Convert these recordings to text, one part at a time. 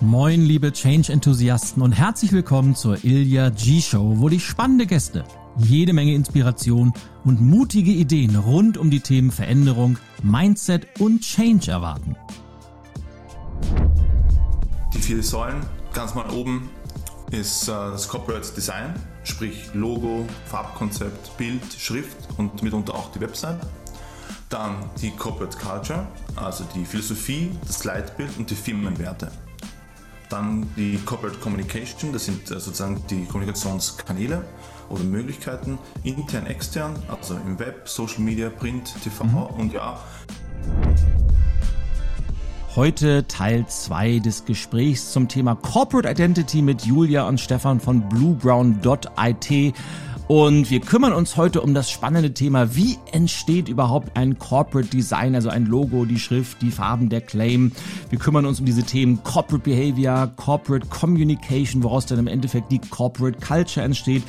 Moin, liebe Change-Enthusiasten und herzlich willkommen zur Ilya G-Show, wo dich spannende Gäste, jede Menge Inspiration und mutige Ideen rund um die Themen Veränderung, Mindset und Change erwarten. Die vier Säulen, ganz mal oben, ist äh, das Corporate Design, sprich Logo, Farbkonzept, Bild, Schrift und mitunter auch die Website. Dann die Corporate Culture, also die Philosophie, das Leitbild und die Firmenwerte. Dann die Corporate Communication, das sind äh, sozusagen die Kommunikationskanäle oder Möglichkeiten, intern, extern, also im Web, Social Media, Print, TV mhm. und ja. Heute Teil 2 des Gesprächs zum Thema Corporate Identity mit Julia und Stefan von bluebrown.it. Und wir kümmern uns heute um das spannende Thema, wie entsteht überhaupt ein Corporate Design, also ein Logo, die Schrift, die Farben, der Claim. Wir kümmern uns um diese Themen Corporate Behavior, Corporate Communication, woraus dann im Endeffekt die Corporate Culture entsteht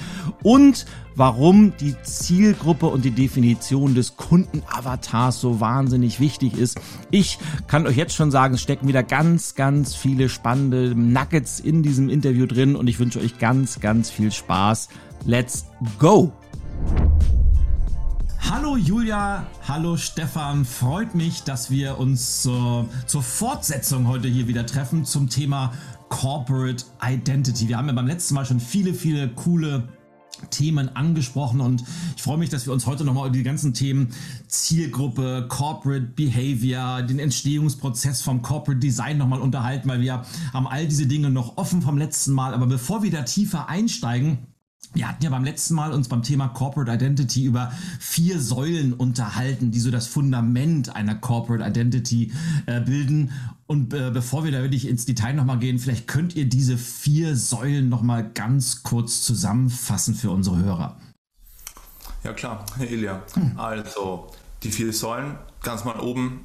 und warum die Zielgruppe und die Definition des Kundenavatars so wahnsinnig wichtig ist. Ich kann euch jetzt schon sagen, es stecken wieder ganz, ganz viele spannende Nuggets in diesem Interview drin und ich wünsche euch ganz, ganz viel Spaß Let's go! Hallo Julia, hallo Stefan. Freut mich, dass wir uns zur, zur Fortsetzung heute hier wieder treffen zum Thema Corporate Identity. Wir haben ja beim letzten Mal schon viele, viele coole Themen angesprochen und ich freue mich, dass wir uns heute nochmal über die ganzen Themen Zielgruppe, Corporate Behavior, den Entstehungsprozess vom Corporate Design nochmal unterhalten, weil wir haben all diese Dinge noch offen vom letzten Mal. Aber bevor wir da tiefer einsteigen, wir hatten ja beim letzten Mal uns beim Thema Corporate Identity über vier Säulen unterhalten, die so das Fundament einer Corporate Identity äh, bilden. Und äh, bevor wir da wirklich ins Detail nochmal gehen, vielleicht könnt ihr diese vier Säulen nochmal ganz kurz zusammenfassen für unsere Hörer. Ja klar, Ilja. Also die vier Säulen, ganz mal oben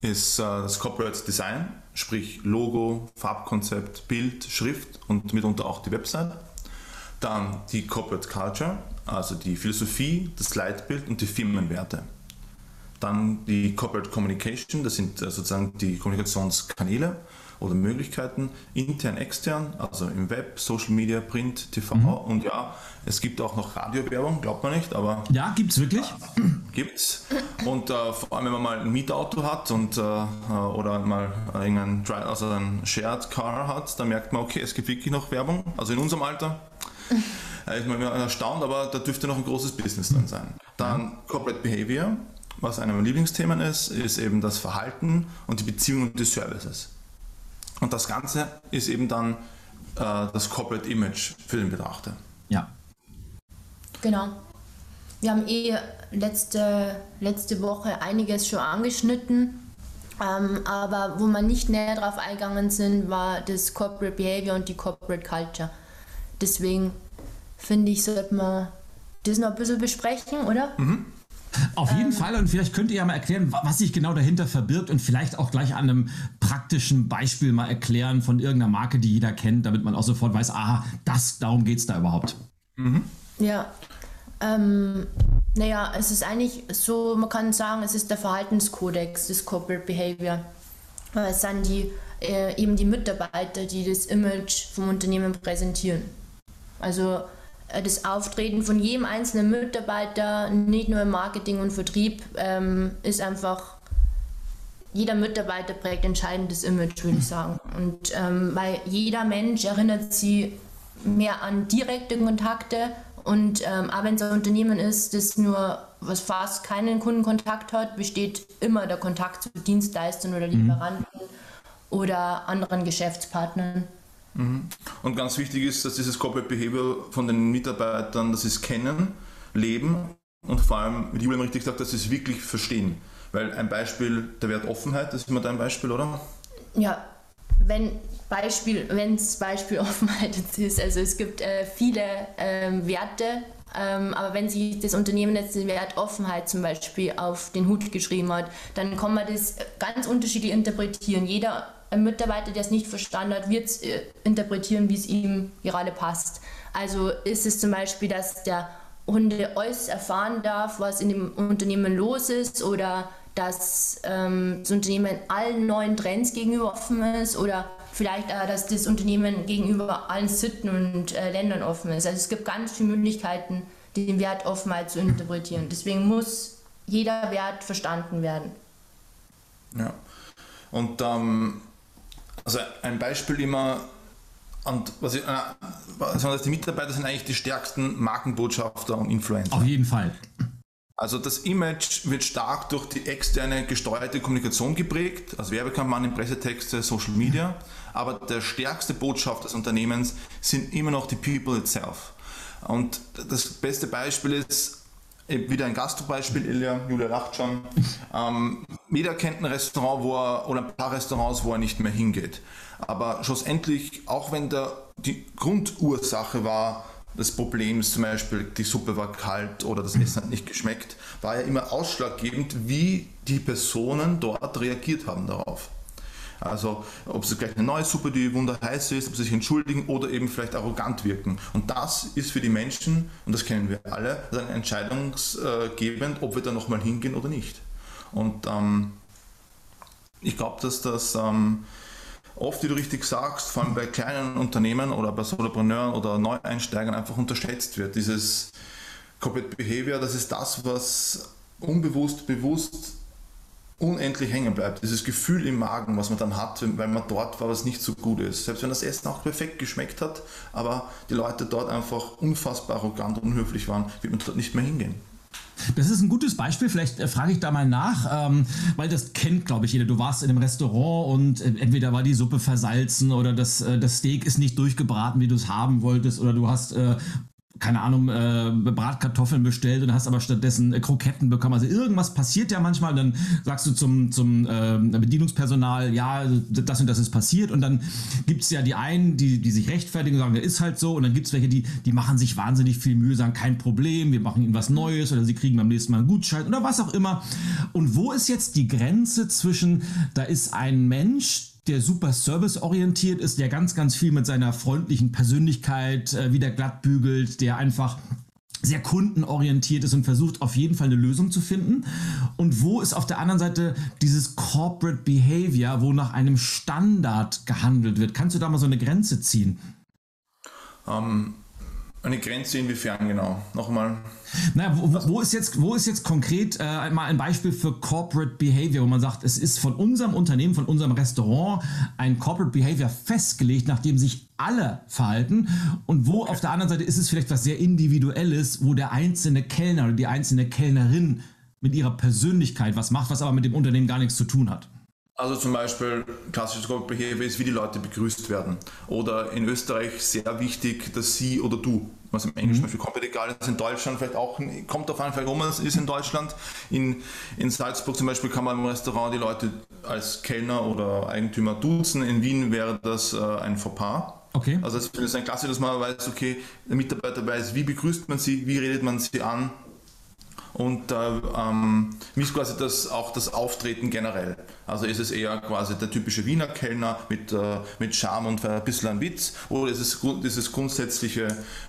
ist äh, das Corporate Design, sprich Logo, Farbkonzept, Bild, Schrift und mitunter auch die Website. Dann die Corporate Culture, also die Philosophie, das Leitbild und die Firmenwerte. Dann die Corporate Communication, das sind äh, sozusagen die Kommunikationskanäle oder Möglichkeiten, intern, extern, also im Web, Social Media, Print, TV mhm. und ja, es gibt auch noch Radiowerbung, glaubt man nicht, aber. Ja, gibt es wirklich? Äh, gibt's. Und äh, vor allem, wenn man mal ein Mietauto hat und, äh, äh oder mal irgendein also ein Shared Car hat, dann merkt man, okay, es gibt wirklich noch Werbung. Also in unserem Alter ich bin erstaunt, aber da dürfte noch ein großes Business drin sein. Dann Corporate Behavior, was einer meiner Lieblingsthemen ist, ist eben das Verhalten und die Beziehung und die Services. Und das Ganze ist eben dann äh, das Corporate Image für den Betrachter. Ja. Genau. Wir haben eh letzte, letzte Woche einiges schon angeschnitten. Ähm, aber wo wir nicht näher drauf eingegangen sind, war das Corporate Behavior und die Corporate Culture. Deswegen finde ich, sollte man das noch ein bisschen besprechen, oder? Mhm. Auf jeden ähm, Fall und vielleicht könnt ihr ja mal erklären, was sich genau dahinter verbirgt und vielleicht auch gleich an einem praktischen Beispiel mal erklären von irgendeiner Marke, die jeder kennt, damit man auch sofort weiß, aha, das, darum geht es da überhaupt. Mhm. Ja, ähm, naja, es ist eigentlich so, man kann sagen, es ist der Verhaltenskodex des Corporate Behavior. Es sind die, äh, eben die Mitarbeiter, die das Image vom Unternehmen präsentieren. Also äh, das Auftreten von jedem einzelnen Mitarbeiter, nicht nur im Marketing und Vertrieb, ähm, ist einfach, jeder Mitarbeiter prägt entscheidendes Image, würde ich sagen. Und ähm, weil jeder Mensch erinnert sie mehr an direkte Kontakte und ähm, auch wenn es ein Unternehmen ist, das nur was fast keinen Kundenkontakt hat, besteht immer der Kontakt zu Dienstleistern oder mhm. Lieferanten mhm. oder anderen Geschäftspartnern. Mhm. Und ganz wichtig ist, dass dieses Corporate Behavior von den Mitarbeitern, dass sie es kennen, leben und vor allem, wie Julian richtig sagt, dass sie es wirklich verstehen. Weil ein Beispiel, der Wert Offenheit, das ist immer dein Beispiel, oder? Ja, wenn Beispiel, wenn es Beispiel Offenheit ist, also es gibt äh, viele ähm, Werte, ähm, aber wenn sich das Unternehmen jetzt den Wert Offenheit zum Beispiel auf den Hut geschrieben hat, dann kann man das ganz unterschiedlich interpretieren. Jeder ein Mitarbeiter, der es nicht verstanden hat, wird es äh, interpretieren, wie es ihm gerade passt. Also ist es zum Beispiel, dass der Hunde äußerst erfahren darf, was in dem Unternehmen los ist oder dass ähm, das Unternehmen allen neuen Trends gegenüber offen ist oder vielleicht, äh, dass das Unternehmen gegenüber allen Sitten und äh, Ländern offen ist. Also es gibt ganz viele Möglichkeiten, den Wert oftmals zu interpretieren. Deswegen muss jeder Wert verstanden werden. Ja. Und ähm, also ein Beispiel immer, und was ich, äh, die Mitarbeiter sind eigentlich die stärksten Markenbotschafter und Influencer. Auf jeden Fall. Also das Image wird stark durch die externe gesteuerte Kommunikation geprägt, also Werbekampagnen, Pressetexte, Social Media. Aber der stärkste Botschaft des Unternehmens sind immer noch die People itself. Und das beste Beispiel ist wieder ein Gastrobeispiel, Ilja, Julia lacht schon. Ähm, jeder kennt ein Restaurant, wo er, oder ein paar Restaurants, wo er nicht mehr hingeht. Aber schlussendlich, auch wenn der, die Grundursache war, des Problems, zum Beispiel die Suppe war kalt oder das Essen hat nicht geschmeckt, war ja immer ausschlaggebend, wie die Personen dort reagiert haben darauf. Also ob es gleich eine neue Suppe, die wunderheiß ist, ob sie sich entschuldigen oder eben vielleicht arrogant wirken. Und das ist für die Menschen, und das kennen wir alle, dann entscheidungsgebend, ob wir da nochmal hingehen oder nicht. Und ähm, ich glaube, dass das ähm, oft, wie du richtig sagst, vor allem bei kleinen Unternehmen oder bei Solopreneuren oder Neueinsteigern einfach unterschätzt wird. Dieses Corporate Behavior, das ist das, was unbewusst, bewusst unendlich hängen bleibt. Dieses Gefühl im Magen, was man dann hat, weil man dort war, was nicht so gut ist. Selbst wenn das Essen auch perfekt geschmeckt hat, aber die Leute dort einfach unfassbar arrogant und unhöflich waren, wird man dort nicht mehr hingehen. Das ist ein gutes Beispiel. Vielleicht äh, frage ich da mal nach, ähm, weil das kennt, glaube ich, jeder. Du warst in einem Restaurant und äh, entweder war die Suppe versalzen oder das, äh, das Steak ist nicht durchgebraten, wie du es haben wolltest, oder du hast äh, keine Ahnung, äh, Bratkartoffeln bestellt und hast aber stattdessen äh, Kroketten bekommen. Also irgendwas passiert ja manchmal, dann sagst du zum, zum äh, Bedienungspersonal, ja, das und das ist passiert und dann gibt es ja die einen, die, die sich rechtfertigen und sagen, der ist halt so und dann gibt es welche, die, die machen sich wahnsinnig viel Mühe, sagen, kein Problem, wir machen ihnen was Neues oder sie kriegen beim nächsten Mal einen Gutschein oder was auch immer. Und wo ist jetzt die Grenze zwischen, da ist ein Mensch, der super serviceorientiert ist, der ganz, ganz viel mit seiner freundlichen Persönlichkeit äh, wieder glatt bügelt, der einfach sehr kundenorientiert ist und versucht auf jeden Fall eine Lösung zu finden. Und wo ist auf der anderen Seite dieses Corporate Behavior, wo nach einem Standard gehandelt wird? Kannst du da mal so eine Grenze ziehen? Ähm, eine Grenze inwiefern genau? Nochmal. Na, wo, wo, ist jetzt, wo ist jetzt konkret äh, mal ein Beispiel für Corporate Behavior, wo man sagt, es ist von unserem Unternehmen, von unserem Restaurant ein Corporate Behavior festgelegt, nach dem sich alle verhalten und wo okay. auf der anderen Seite ist es vielleicht was sehr Individuelles, wo der einzelne Kellner oder die einzelne Kellnerin mit ihrer Persönlichkeit was macht, was aber mit dem Unternehmen gar nichts zu tun hat. Also zum Beispiel klassisches Corporate Behavior ist, wie die Leute begrüßt werden. Oder in Österreich sehr wichtig, dass sie oder du, was im Englischen mhm. Beispiel komplett egal ist, in Deutschland vielleicht auch, kommt auf jeden Fall, wo man ist in Deutschland. In, in Salzburg zum Beispiel kann man im Restaurant die Leute als Kellner oder Eigentümer duzen. In Wien wäre das äh, ein Fauxpas. Okay. Also das ist ein Klasse, dass man weiß, okay, der Mitarbeiter weiß, wie begrüßt man sie, wie redet man sie an, und äh, ähm, wie ist quasi das, auch das Auftreten generell? Also ist es eher quasi der typische Wiener Kellner mit, äh, mit Charme und ein bisschen ein Witz oder ist es dieses grundsätzliche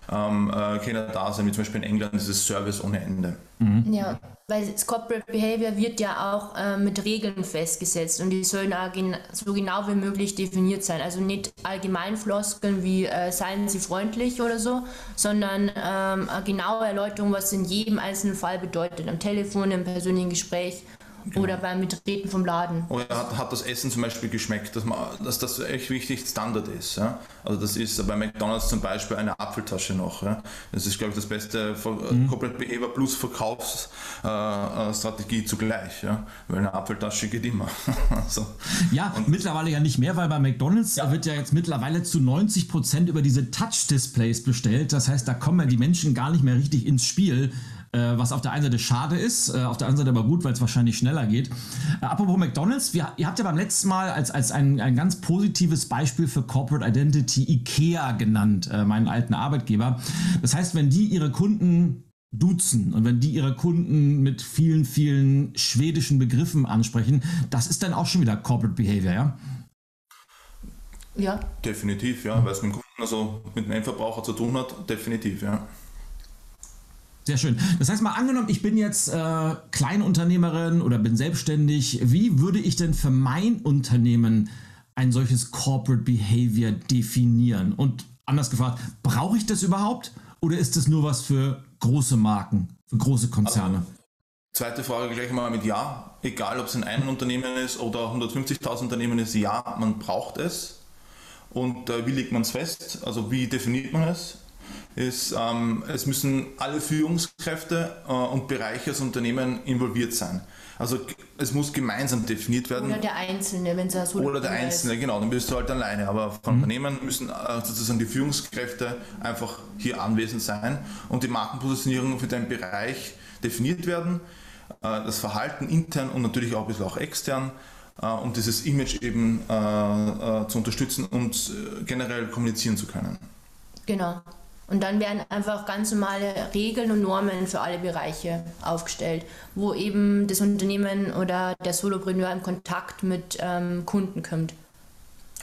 ähm, äh, Kellner-Dasein, wie zum Beispiel in England, dieses Service ohne Ende? Mhm. Ja, weil das Corporate Behavior wird ja auch äh, mit Regeln festgesetzt und die sollen gen so genau wie möglich definiert sein. Also nicht allgemein Floskeln wie äh, seien Sie freundlich oder so, sondern ähm, eine genaue Erläuterung, was in jedem einzelnen Fall bedeutet. Am Telefon, im persönlichen Gespräch Genau. Oder beim Betreten vom Laden. Oder hat, hat das Essen zum Beispiel geschmeckt, dass, man, dass das echt wichtig Standard ist. Ja? Also das ist bei McDonalds zum Beispiel eine Apfeltasche noch. Ja? Das ist, glaube ich, das beste mhm. Corporate Behavior plus Verkaufsstrategie äh, zugleich. Ja? Weil eine Apfeltasche geht immer. so. Ja, Und mittlerweile ja nicht mehr, weil bei McDonalds ja. wird ja jetzt mittlerweile zu 90 Prozent über diese Touch-Displays bestellt. Das heißt, da kommen ja die Menschen gar nicht mehr richtig ins Spiel was auf der einen Seite schade ist, äh, auf der anderen Seite aber gut, weil es wahrscheinlich schneller geht. Äh, apropos McDonalds, wir, ihr habt ja beim letzten Mal als, als ein, ein ganz positives Beispiel für Corporate Identity IKEA genannt, äh, meinen alten Arbeitgeber. Das heißt, wenn die ihre Kunden duzen und wenn die ihre Kunden mit vielen, vielen schwedischen Begriffen ansprechen, das ist dann auch schon wieder Corporate Behavior, ja? Ja. Definitiv, ja, weil es mit dem Kunden, also mit dem Endverbraucher zu tun hat, definitiv, ja. Sehr schön. Das heißt mal angenommen, ich bin jetzt äh, Kleinunternehmerin oder bin selbstständig. Wie würde ich denn für mein Unternehmen ein solches Corporate Behavior definieren? Und anders gefragt, brauche ich das überhaupt oder ist das nur was für große Marken, für große Konzerne? Also, zweite Frage gleich mal mit Ja. Egal, ob es in einem Unternehmen ist oder 150.000 Unternehmen ist, ja, man braucht es. Und äh, wie legt man es fest? Also wie definiert man es? Ist, ähm, es müssen alle Führungskräfte äh, und Bereiche des Unternehmens involviert sein. Also es muss gemeinsam definiert werden. Oder der Einzelne, wenn es so Oder der Einzelne, ist. genau, dann bist du halt alleine. Aber von mhm. Unternehmen müssen äh, sozusagen die Führungskräfte einfach hier anwesend sein und die Markenpositionierung für deinen Bereich definiert werden. Äh, das Verhalten intern und natürlich auch ein bisschen auch extern, äh, um dieses Image eben zu unterstützen und generell kommunizieren zu können. Genau. Und dann werden einfach ganz normale Regeln und Normen für alle Bereiche aufgestellt, wo eben das Unternehmen oder der Solopreneur in Kontakt mit ähm, Kunden kommt.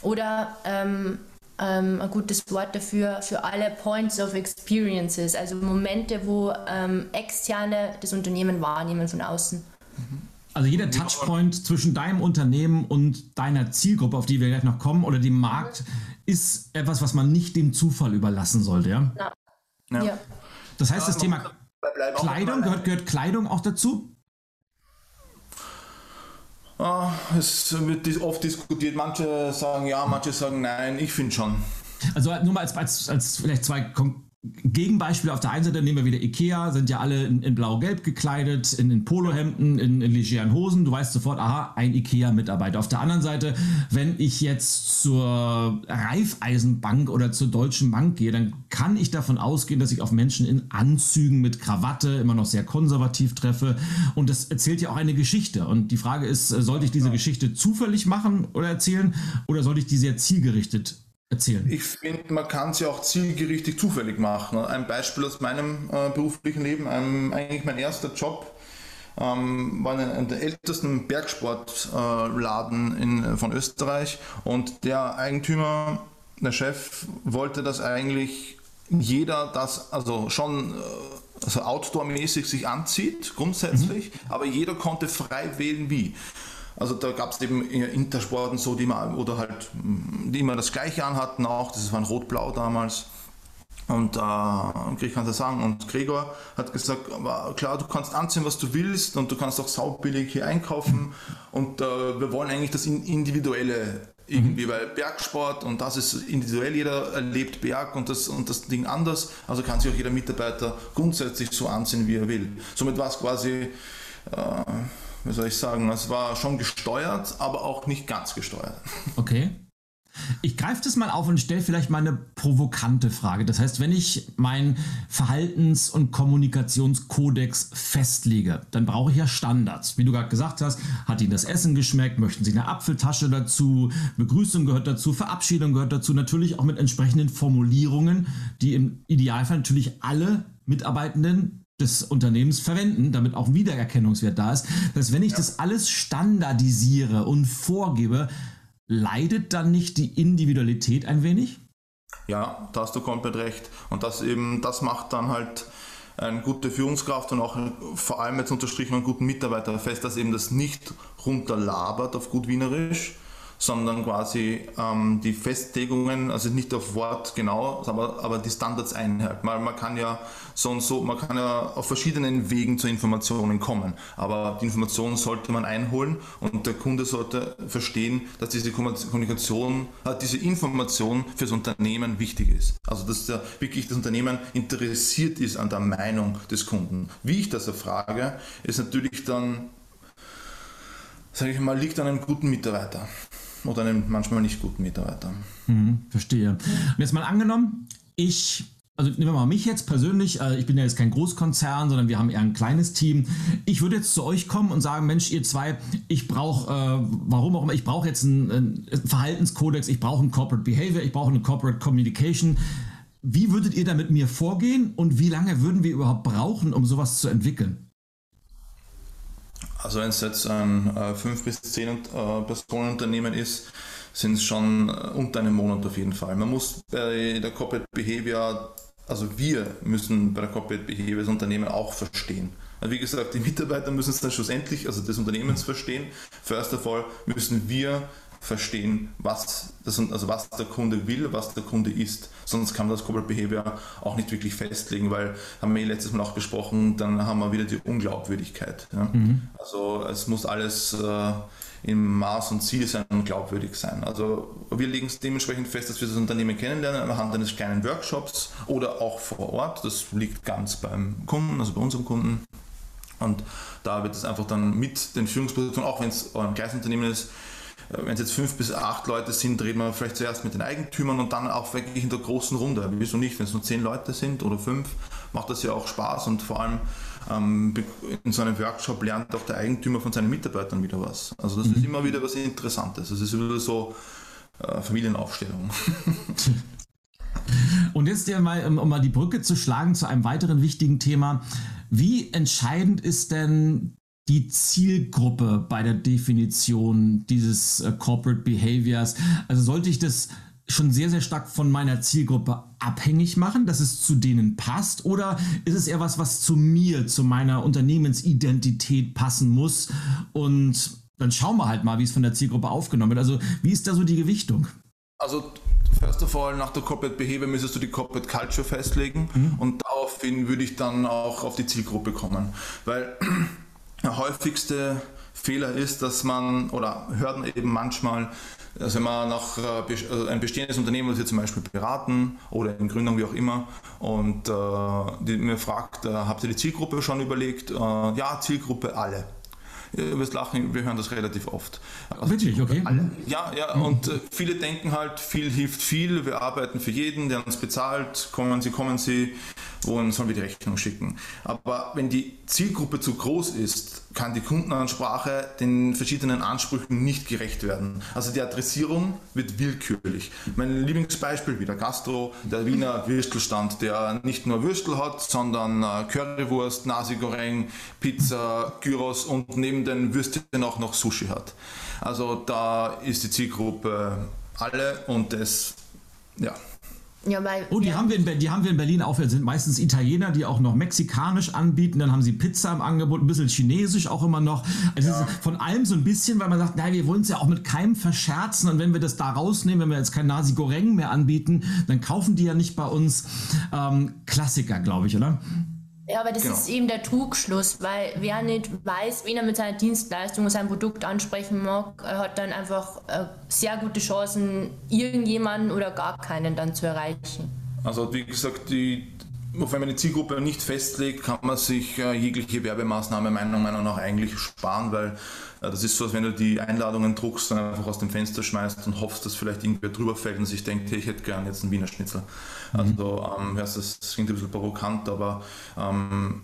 Oder ähm, ähm, ein gutes Wort dafür für alle Points of Experiences, also Momente, wo ähm, Externe das Unternehmen wahrnehmen von außen. Also jeder Touchpoint zwischen deinem Unternehmen und deiner Zielgruppe, auf die wir gleich noch kommen, oder dem Markt, ist etwas, was man nicht dem Zufall überlassen sollte, ja? Ja. ja. Das heißt, das Thema Kleidung, gehört, gehört Kleidung auch dazu? Ah, es wird oft diskutiert. Manche sagen ja, manche sagen nein. Ich finde schon. Also nur mal als, als, als vielleicht zwei Gegenbeispiel auf der einen Seite nehmen wir wieder Ikea, sind ja alle in, in blau-gelb gekleidet, in, in Polohemden, in, in legeren Hosen. Du weißt sofort, aha, ein Ikea-Mitarbeiter. Auf der anderen Seite, wenn ich jetzt zur Raiffeisenbank oder zur Deutschen Bank gehe, dann kann ich davon ausgehen, dass ich auf Menschen in Anzügen mit Krawatte immer noch sehr konservativ treffe. Und das erzählt ja auch eine Geschichte. Und die Frage ist, sollte ich diese Geschichte zufällig machen oder erzählen oder sollte ich die sehr zielgerichtet erzählen? Ich finde, man kann es ja auch zielgerichtet zufällig machen. Ein Beispiel aus meinem äh, beruflichen Leben, ein, eigentlich mein erster Job ähm, war in, in der ältesten Bergsportladen äh, von Österreich und der Eigentümer, der Chef, wollte das eigentlich jeder das also schon äh, also outdoor-mäßig sich anzieht, grundsätzlich, mhm. aber jeder konnte frei wählen, wie. Also da gab es eben Intersporten so, die immer, oder halt, die immer das Gleiche anhatten auch, das war ein Rot-Blau damals. Und äh, ich kann das sagen, und Gregor hat gesagt, klar, du kannst anziehen, was du willst und du kannst auch saubillig hier einkaufen und äh, wir wollen eigentlich das Individuelle irgendwie, mhm. weil Bergsport und das ist individuell, jeder erlebt Berg und das, und das Ding anders, also kann sich auch jeder Mitarbeiter grundsätzlich so anziehen, wie er will. Somit war es quasi... Äh, wie soll ich sagen, es war schon gesteuert, aber auch nicht ganz gesteuert. Okay. Ich greife das mal auf und stelle vielleicht mal eine provokante Frage. Das heißt, wenn ich meinen Verhaltens- und Kommunikationskodex festlege, dann brauche ich ja Standards. Wie du gerade gesagt hast, hat Ihnen das Essen geschmeckt? Möchten Sie eine Apfeltasche dazu? Begrüßung gehört dazu, Verabschiedung gehört dazu, natürlich auch mit entsprechenden Formulierungen, die im Idealfall natürlich alle Mitarbeitenden des Unternehmens verwenden, damit auch Wiedererkennungswert da ist. Dass wenn ich ja. das alles standardisiere und vorgebe, leidet dann nicht die Individualität ein wenig? Ja, da hast du komplett recht. Und das eben, das macht dann halt eine gute Führungskraft und auch vor allem jetzt unterstrichen einen guten Mitarbeiter fest, dass eben das nicht runterlabert auf gut Wienerisch, sondern quasi ähm, die Festlegungen, also nicht auf Wort genau, aber, aber die Standards einhalten. Weil man kann ja so und so, man kann ja auf verschiedenen Wegen zu Informationen kommen, aber die Informationen sollte man einholen und der Kunde sollte verstehen, dass diese Kommunikation, äh, diese Information für das Unternehmen wichtig ist. Also dass der, wirklich das Unternehmen interessiert ist an der Meinung des Kunden. Wie ich das erfrage, ist natürlich dann sage ich mal, liegt an einem guten Mitarbeiter oder einem manchmal nicht guten Mitarbeiter. Mhm, verstehe. Und jetzt mal angenommen, ich also nehmen wir mal mich jetzt persönlich, äh, ich bin ja jetzt kein Großkonzern, sondern wir haben eher ein kleines Team. Ich würde jetzt zu euch kommen und sagen, Mensch, ihr zwei, ich brauche, äh, warum auch immer, ich brauche jetzt einen, einen Verhaltenskodex, ich brauche ein Corporate Behavior, ich brauche eine Corporate Communication. Wie würdet ihr da mit mir vorgehen und wie lange würden wir überhaupt brauchen, um sowas zu entwickeln? Also wenn es jetzt ein äh, 5 bis 10 äh, Personenunternehmen ist, sind es schon äh, unter einem Monat auf jeden Fall. Man muss bei der Corporate Behavior, also wir müssen bei der Corporate Behavior das Unternehmen auch verstehen. Also wie gesagt, die Mitarbeiter müssen es dann schlussendlich, also des Unternehmens verstehen. First of all müssen wir verstehen, was, das, also was der Kunde will, was der Kunde ist. Sonst kann man das Corporate Behavior auch nicht wirklich festlegen, weil, haben wir letztes Mal auch besprochen, dann haben wir wieder die Unglaubwürdigkeit. Ja? Mhm. Also es muss alles äh, im Maß und Ziel sein und glaubwürdig sein. Also wir legen es dementsprechend fest, dass wir das Unternehmen kennenlernen anhand eines kleinen Workshops oder auch vor Ort. Das liegt ganz beim Kunden, also bei unserem Kunden. Und da wird es einfach dann mit den Führungspositionen, auch wenn es ein Gleisunternehmen ist, wenn es jetzt fünf bis acht Leute sind, reden wir vielleicht zuerst mit den Eigentümern und dann auch wirklich in der großen Runde. Wieso nicht? Wenn es nur zehn Leute sind oder fünf, macht das ja auch Spaß und vor allem ähm, in so einem Workshop lernt auch der Eigentümer von seinen Mitarbeitern wieder was. Also das mhm. ist immer wieder was Interessantes. Das ist wieder so äh, Familienaufstellung. Und jetzt mal, um mal die Brücke zu schlagen zu einem weiteren wichtigen Thema. Wie entscheidend ist denn die Zielgruppe bei der Definition dieses äh, Corporate Behaviors? Also sollte ich das schon sehr, sehr stark von meiner Zielgruppe abhängig machen, dass es zu denen passt? Oder ist es eher was, was zu mir, zu meiner Unternehmensidentität passen muss? Und dann schauen wir halt mal, wie es von der Zielgruppe aufgenommen wird. Also, wie ist da so die Gewichtung? Also, first of all, nach der Corporate Behavior müsstest du die Corporate Culture festlegen mhm. und daraufhin würde ich dann auch auf die Zielgruppe kommen. Weil häufigste Fehler ist, dass man, oder hört man eben manchmal, also wenn man nach äh, also ein bestehendes Unternehmen, das wir zum Beispiel beraten oder in Gründung, wie auch immer, und äh, die mir fragt, äh, habt ihr die Zielgruppe schon überlegt? Äh, ja, Zielgruppe alle. Ihr wirst lachen, wir hören das relativ oft. Also Wirklich, okay. Alle. Ja, ja, mhm. und äh, viele denken halt, viel hilft viel, wir arbeiten für jeden, der uns bezahlt, kommen Sie, kommen Sie, wohin sollen wir die Rechnung schicken. Aber wenn die Zielgruppe zu groß ist, kann die Kundenansprache den verschiedenen Ansprüchen nicht gerecht werden. Also die Adressierung wird willkürlich. Mein Lieblingsbeispiel wieder Gastro, der Wiener Würstelstand, der nicht nur Würstel hat, sondern äh, Currywurst, Nasi Goreng, Pizza, Gyros und neben den Würstchen auch noch Sushi hat. Also da ist die Zielgruppe alle und das, ja. Ja, weil, oh, die, ja. haben wir in, die haben wir in Berlin auch. Das sind meistens Italiener, die auch noch mexikanisch anbieten. Dann haben sie Pizza im Angebot, ein bisschen chinesisch auch immer noch. Also ja. von allem so ein bisschen, weil man sagt, naja, wir wollen es ja auch mit keinem verscherzen. Und wenn wir das da rausnehmen, wenn wir jetzt kein Nasi Goreng mehr anbieten, dann kaufen die ja nicht bei uns ähm, Klassiker, glaube ich, oder? Ja, aber das genau. ist eben der Trugschluss, weil wer nicht weiß, wen er mit seiner Dienstleistung und seinem Produkt ansprechen mag, hat dann einfach äh, sehr gute Chancen, irgendjemanden oder gar keinen dann zu erreichen. Also wie gesagt, die, wenn man die Zielgruppe nicht festlegt, kann man sich äh, jegliche Werbemaßnahme meiner Meinung nach eigentlich sparen, weil äh, das ist so, als wenn du die Einladungen druckst, dann einfach aus dem Fenster schmeißt und hoffst, dass vielleicht irgendwer drüber fällt und sich denkt, hey, ich hätte gern jetzt einen Wiener Schnitzel. Mhm. Also ähm, ja, das klingt ein bisschen provokant, aber ähm,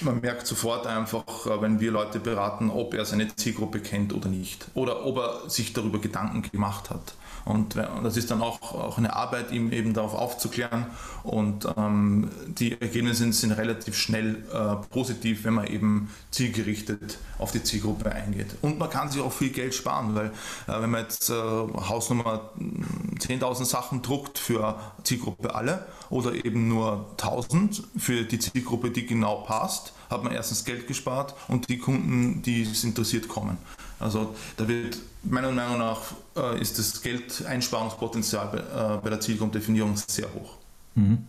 man merkt sofort einfach, äh, wenn wir Leute beraten, ob er seine Zielgruppe kennt oder nicht. Oder ob er sich darüber Gedanken gemacht hat. Und das ist dann auch, auch eine Arbeit, ihm eben darauf aufzuklären. Und ähm, die Ergebnisse sind relativ schnell äh, positiv, wenn man eben zielgerichtet auf die Zielgruppe eingeht. Und man kann sich auch viel Geld sparen, weil äh, wenn man jetzt äh, Hausnummer 10.000 Sachen druckt für Zielgruppe alle oder eben nur 1.000 für die Zielgruppe, die genau passt, hat man erstens Geld gespart und die Kunden, die es interessiert, kommen. Also da wird meiner Meinung nach äh, ist das Geldeinsparungspotenzial bei, äh, bei der Zielgruppendefinierung sehr hoch. Mhm.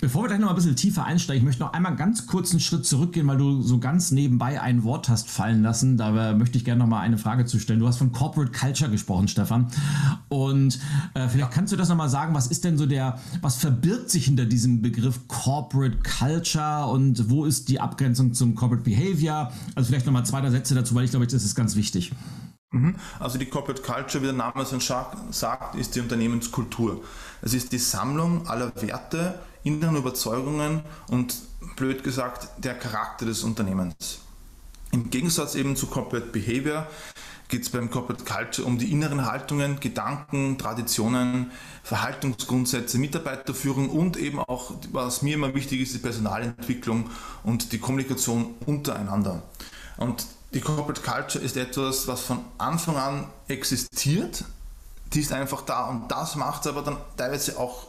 Bevor wir gleich noch ein bisschen tiefer einsteigen, ich möchte noch einmal ganz kurz einen Schritt zurückgehen, weil du so ganz nebenbei ein Wort hast fallen lassen. Da möchte ich gerne noch mal eine Frage zu stellen. Du hast von Corporate Culture gesprochen, Stefan. Und äh, vielleicht kannst du das noch mal sagen. Was ist denn so der, was verbirgt sich hinter diesem Begriff Corporate Culture und wo ist die Abgrenzung zum Corporate Behavior? Also vielleicht noch mal zwei Sätze dazu, weil ich glaube, das ist ganz wichtig. Mhm. Also die Corporate Culture, wie der Name schon sagt, ist die Unternehmenskultur. Es ist die Sammlung aller Werte, inneren Überzeugungen und blöd gesagt der Charakter des Unternehmens. Im Gegensatz eben zu Corporate Behavior geht es beim Corporate Culture um die inneren Haltungen, Gedanken, Traditionen, Verhaltensgrundsätze, Mitarbeiterführung und eben auch, was mir immer wichtig ist, die Personalentwicklung und die Kommunikation untereinander. Und die Corporate Culture ist etwas, was von Anfang an existiert. Die ist einfach da und das macht es aber dann teilweise auch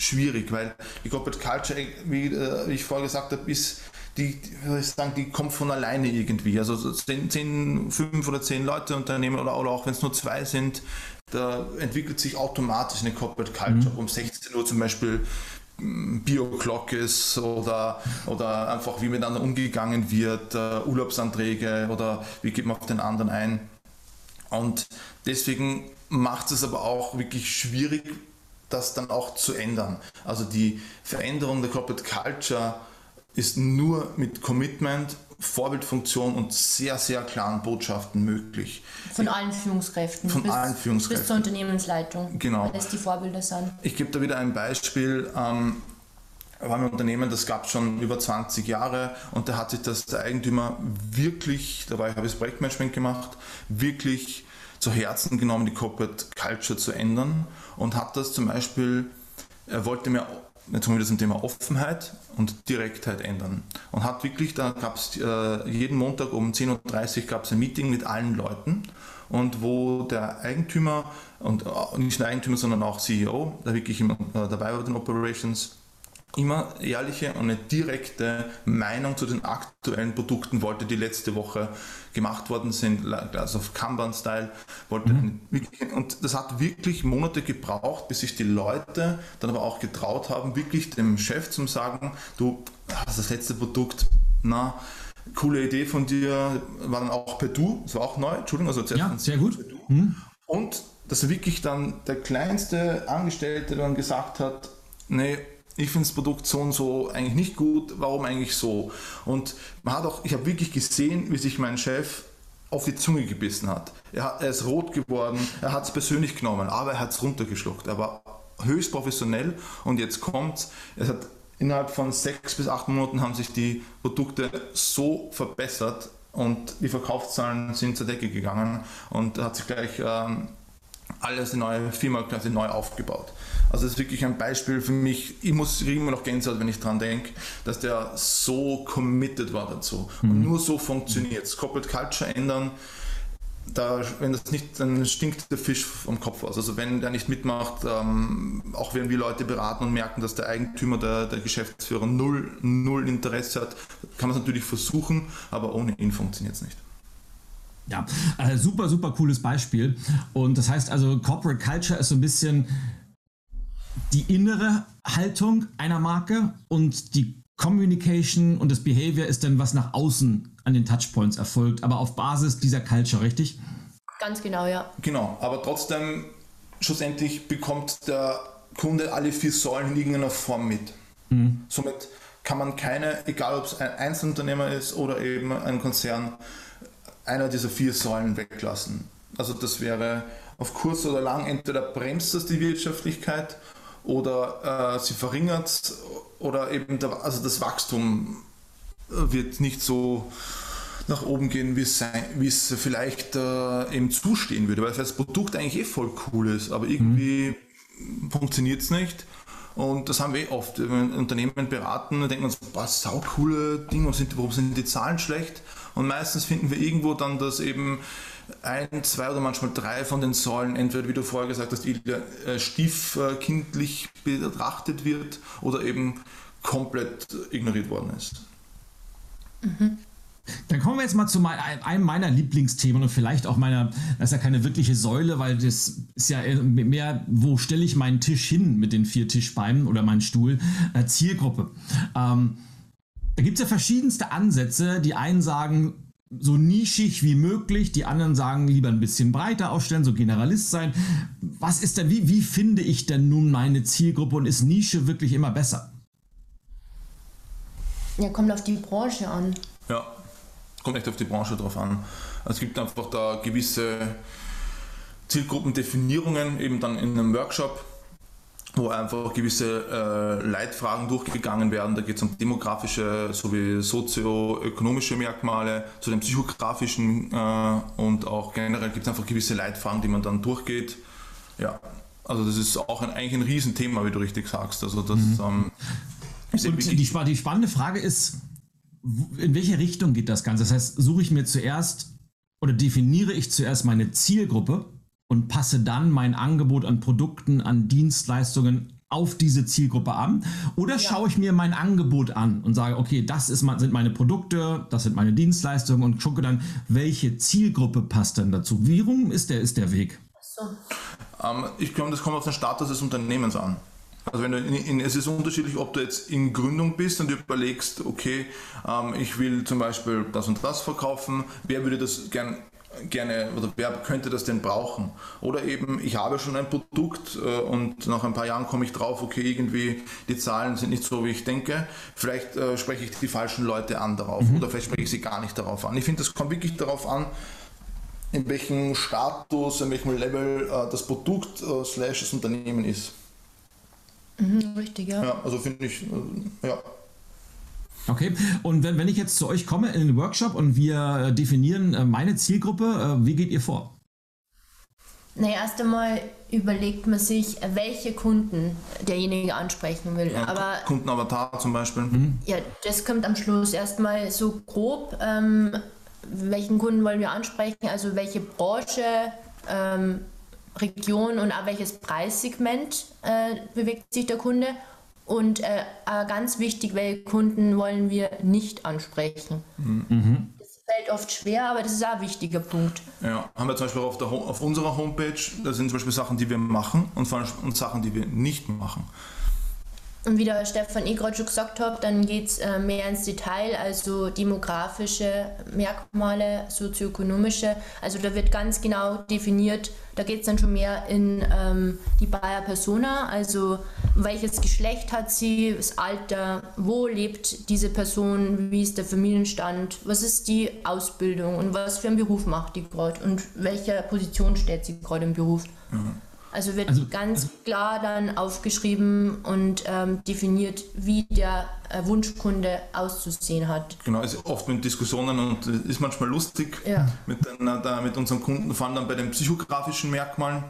schwierig, weil die Corporate Culture, wie, äh, wie ich vorher gesagt habe, ist die, ich sagen, die kommt von alleine irgendwie. Also zehn, zehn, fünf oder zehn Leute Unternehmen oder, oder auch wenn es nur zwei sind, da entwickelt sich automatisch eine Corporate Culture. Mhm. Um 16 Uhr zum Beispiel Bio-Clock ist oder, oder einfach wie miteinander umgegangen wird, uh, Urlaubsanträge oder wie geht man auf den anderen ein. Und deswegen macht es aber auch wirklich schwierig, das dann auch zu ändern. Also die Veränderung der Corporate Culture ist nur mit Commitment, Vorbildfunktion und sehr, sehr klaren Botschaften möglich. Von allen Führungskräften. Von bis, allen Führungskräften. Bis zur Unternehmensleitung. Genau. Weil das die Vorbilder sind. Ich gebe da wieder ein Beispiel. Ähm, war ein Unternehmen, das gab es schon über 20 Jahre und da hat sich das der Eigentümer wirklich, dabei habe ich das Projektmanagement gemacht, wirklich zu Herzen genommen, die Corporate Culture zu ändern und hat das zum Beispiel, er wollte mehr, jetzt kommen wir zum Thema Offenheit und Direktheit ändern. Und hat wirklich, da gab es äh, jeden Montag um 10.30 Uhr gab es ein Meeting mit allen Leuten. Und wo der Eigentümer und äh, nicht nur Eigentümer, sondern auch CEO, der wirklich immer äh, dabei war bei den Operations, immer ehrliche und eine direkte Meinung zu den aktuellen Produkten wollte, die letzte Woche gemacht worden sind, also auf Kanban-Style. Mhm. Und das hat wirklich Monate gebraucht, bis sich die Leute dann aber auch getraut haben, wirklich dem Chef zu sagen, du hast das letzte Produkt, na, coole Idee von dir, war dann auch per Du, das war auch neu, Entschuldigung, also ja, sehr gut. Mhm. Und dass wirklich dann der kleinste Angestellte dann gesagt hat, nee, ich finde das Produkt so und so eigentlich nicht gut, warum eigentlich so? Und man hat auch, ich habe wirklich gesehen, wie sich mein Chef auf die Zunge gebissen hat. Er, er ist rot geworden, er hat es persönlich genommen, aber er hat es runtergeschluckt. Er war höchst professionell und jetzt kommt es hat innerhalb von sechs bis acht Monaten haben sich die Produkte so verbessert und die Verkaufszahlen sind zur Decke gegangen und hat sich gleich ähm, alles die neue Firma quasi neu aufgebaut. Also das ist wirklich ein Beispiel für mich. Ich muss immer noch Gänsehaut, wenn ich dran denke, dass der so committed war dazu. Mhm. Und nur so funktioniert es. Corporate Culture ändern, da, wenn das nicht, dann stinkt der Fisch vom Kopf aus. Also wenn der nicht mitmacht, ähm, auch wenn wir Leute beraten und merken, dass der Eigentümer, der, der Geschäftsführer null, null Interesse hat, kann man es natürlich versuchen, aber ohne ihn funktioniert es nicht. Ja, äh, super, super cooles Beispiel. Und das heißt also, Corporate Culture ist so ein bisschen die innere Haltung einer Marke und die Communication und das Behavior ist dann, was nach außen an den Touchpoints erfolgt, aber auf Basis dieser Culture, richtig? Ganz genau, ja. Genau, aber trotzdem, schlussendlich bekommt der Kunde alle vier Säulen in irgendeiner Form mit. Mhm. Somit kann man keine, egal ob es ein Einzelunternehmer ist oder eben ein Konzern, einer dieser vier Säulen weglassen. Also das wäre auf kurz oder lang entweder bremst das die Wirtschaftlichkeit oder äh, sie verringert oder eben der, also das Wachstum wird nicht so nach oben gehen, es, wie es vielleicht äh, eben zustehen würde, weil das Produkt eigentlich eh voll cool ist, aber irgendwie mhm. funktioniert es nicht. Und das haben wir eh oft, wenn wir Unternehmen beraten, dann denken wir uns, was sau coole Dinge, warum sind, warum sind die Zahlen schlecht? Und meistens finden wir irgendwo dann, dass eben ein, zwei oder manchmal drei von den Säulen entweder, wie du vorher gesagt hast, äh, stiefkindlich betrachtet wird oder eben komplett ignoriert worden ist. Mhm. Dann kommen wir jetzt mal zu einem meiner Lieblingsthemen und vielleicht auch meiner, das ist ja keine wirkliche Säule, weil das ist ja mehr, wo stelle ich meinen Tisch hin mit den vier Tischbeinen oder meinen Stuhl? Äh, Zielgruppe. Ähm, da gibt es ja verschiedenste Ansätze. Die einen sagen, so nischig wie möglich, die anderen sagen, lieber ein bisschen breiter aufstellen, so Generalist sein. Was ist denn, wie, wie finde ich denn nun meine Zielgruppe und ist Nische wirklich immer besser? Ja, kommt auf die Branche an. Ja, kommt echt auf die Branche drauf an. Es gibt einfach da gewisse Zielgruppendefinierungen, eben dann in einem Workshop wo einfach gewisse äh, Leitfragen durchgegangen werden. Da geht es um demografische sowie sozioökonomische Merkmale, zu den psychografischen äh, und auch generell gibt es einfach gewisse Leitfragen, die man dann durchgeht. Ja, also das ist auch ein, eigentlich ein Riesenthema, wie du richtig sagst. Also das mhm. ähm, und die, die spannende Frage ist, in welche Richtung geht das Ganze? Das heißt, suche ich mir zuerst oder definiere ich zuerst meine Zielgruppe und passe dann mein Angebot an Produkten, an Dienstleistungen auf diese Zielgruppe an? Oder ja. schaue ich mir mein Angebot an und sage, okay, das ist, sind meine Produkte, das sind meine Dienstleistungen und gucke dann, welche Zielgruppe passt denn dazu? Wie rum ist der, ist der Weg? So. Ähm, ich glaube, das kommt auf den Status des Unternehmens an. Also wenn du in, in, es ist unterschiedlich, ob du jetzt in Gründung bist und du überlegst, okay, ähm, ich will zum Beispiel das und das verkaufen, wer würde das gern gerne oder wer könnte das denn brauchen? Oder eben, ich habe schon ein Produkt äh, und nach ein paar Jahren komme ich drauf, okay, irgendwie die Zahlen sind nicht so, wie ich denke. Vielleicht äh, spreche ich die falschen Leute an darauf mhm. oder vielleicht spreche ich sie gar nicht darauf an. Ich finde, das kommt wirklich darauf an, in welchem Status, in welchem Level äh, das Produkt äh, slash das Unternehmen ist. Mhm, richtig, ja. Ja, also finde ich, äh, ja. Okay, und wenn, wenn ich jetzt zu euch komme in den Workshop und wir äh, definieren äh, meine Zielgruppe, wie geht ihr vor? Na, erst einmal überlegt man sich, welche Kunden derjenige ansprechen will. Ja, Aber Kundenavatar zum Beispiel. Mhm. Ja, das kommt am Schluss erstmal so grob. Ähm, welchen Kunden wollen wir ansprechen? Also welche Branche, ähm, Region und auch welches Preissegment äh, bewegt sich der Kunde? Und äh, ganz wichtig, welche Kunden wollen wir nicht ansprechen? Mhm. Das fällt oft schwer, aber das ist auch ein wichtiger Punkt. Ja, haben wir zum Beispiel auf, auf unserer Homepage, da sind zum Beispiel Sachen, die wir machen und, und Sachen, die wir nicht machen. Und wie der Stefan gerade schon gesagt hat, dann geht es äh, mehr ins Detail, also demografische Merkmale, sozioökonomische. Also da wird ganz genau definiert, da geht es dann schon mehr in ähm, die Bayer Persona, also welches Geschlecht hat sie, das Alter, wo lebt diese Person, wie ist der Familienstand, was ist die Ausbildung und was für einen Beruf macht die gerade und welcher Position steht sie gerade im Beruf. Mhm. Also wird also, ganz also, klar dann aufgeschrieben und ähm, definiert, wie der äh, Wunschkunde auszusehen hat. Genau, also oft mit Diskussionen und ist manchmal lustig ja. mit, den, da, mit unseren Kunden, vor allem dann bei den psychografischen Merkmalen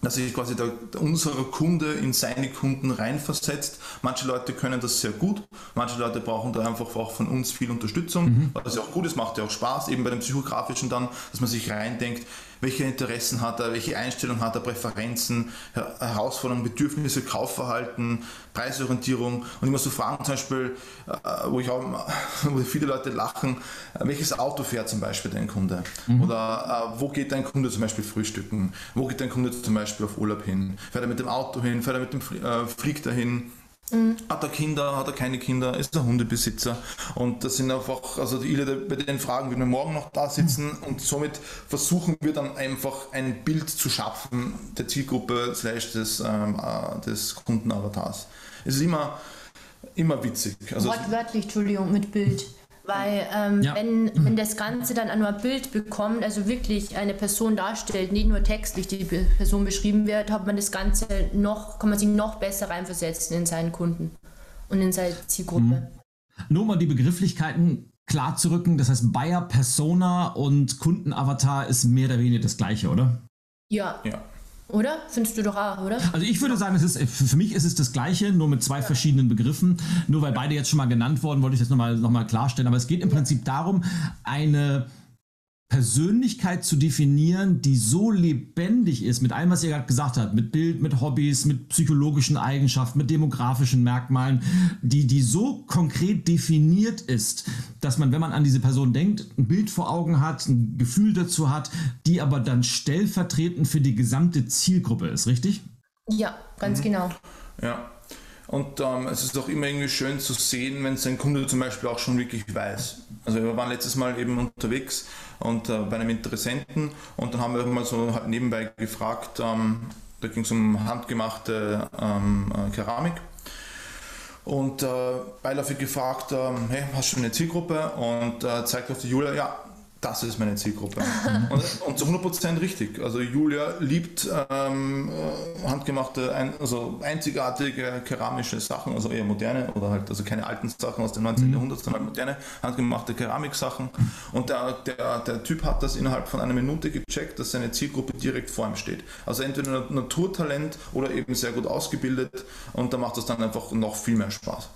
dass sich quasi der, der, unsere Kunde in seine Kunden reinversetzt. Manche Leute können das sehr gut, manche Leute brauchen da einfach auch von uns viel Unterstützung, mhm. was ja auch gut ist, macht ja auch Spaß, eben bei dem Psychografischen dann, dass man sich reindenkt, welche Interessen hat er, welche Einstellungen hat er, Präferenzen, Herausforderungen, Bedürfnisse, Kaufverhalten, Preisorientierung und immer so Fragen zum Beispiel, äh, wo ich auch, wo viele Leute lachen, äh, welches Auto fährt zum Beispiel dein Kunde? Mhm. Oder äh, wo geht dein Kunde zum Beispiel frühstücken? Wo geht dein Kunde zum Beispiel auf Urlaub hin? Fährt er mit dem Auto hin? Fährt er mit dem Fliegt er hin? Mhm. Hat er Kinder, hat er keine Kinder, ist er Hundebesitzer. Und das sind einfach, also die, bei den Fragen werden wir morgen noch da sitzen mhm. und somit versuchen wir dann einfach ein Bild zu schaffen der Zielgruppe slash des, ähm, äh, des Kundenavatars. Es ist immer, immer witzig. Also Wortwörtlich, Entschuldigung, mit Bild. Weil ähm, ja. wenn, wenn das Ganze dann an ein Bild bekommt, also wirklich eine Person darstellt, nicht nur textlich die Person beschrieben wird, hat man das Ganze noch, kann man sich noch besser reinversetzen in seinen Kunden und in seine Zielgruppe. Mhm. Nur mal die Begrifflichkeiten klar zu rücken, das heißt Buyer Persona und Kundenavatar ist mehr oder weniger das gleiche, oder? Ja. Ja. Oder? Findest du doch auch, oder? Also ich würde sagen, es ist, für mich ist es das Gleiche, nur mit zwei ja. verschiedenen Begriffen. Nur weil beide jetzt schon mal genannt wurden, wollte ich das nochmal noch mal klarstellen. Aber es geht im Prinzip darum, eine Persönlichkeit zu definieren, die so lebendig ist, mit allem, was ihr gerade gesagt habt, mit Bild, mit Hobbys, mit psychologischen Eigenschaften, mit demografischen Merkmalen, die, die so konkret definiert ist, dass man, wenn man an diese Person denkt, ein Bild vor Augen hat, ein Gefühl dazu hat, die aber dann stellvertretend für die gesamte Zielgruppe ist, richtig? Ja, ganz mhm. genau. Ja, und ähm, es ist auch immer irgendwie schön zu sehen, wenn es ein Kunde zum Beispiel auch schon wirklich weiß. Also wir waren letztes Mal eben unterwegs und äh, bei einem Interessenten und dann haben wir mal so halt nebenbei gefragt, ähm, da ging es um handgemachte ähm, äh, Keramik. Und äh, beiläufig gefragt, ähm, hey, hast du eine Zielgruppe? Und äh, zeigt auf die Julia, ja, das ist meine Zielgruppe. und, und zu 100% richtig. Also Julia liebt ähm, äh, handgemachte, ein, also einzigartige keramische Sachen, also eher moderne oder halt also keine alten Sachen aus dem 19. Mhm. Jahrhundert, sondern moderne handgemachte Keramiksachen. Und der, der, der Typ hat das innerhalb von einer Minute gecheckt, dass seine Zielgruppe direkt vor ihm steht. Also entweder Naturtalent oder eben sehr gut ausgebildet und da macht das dann einfach noch viel mehr Spaß.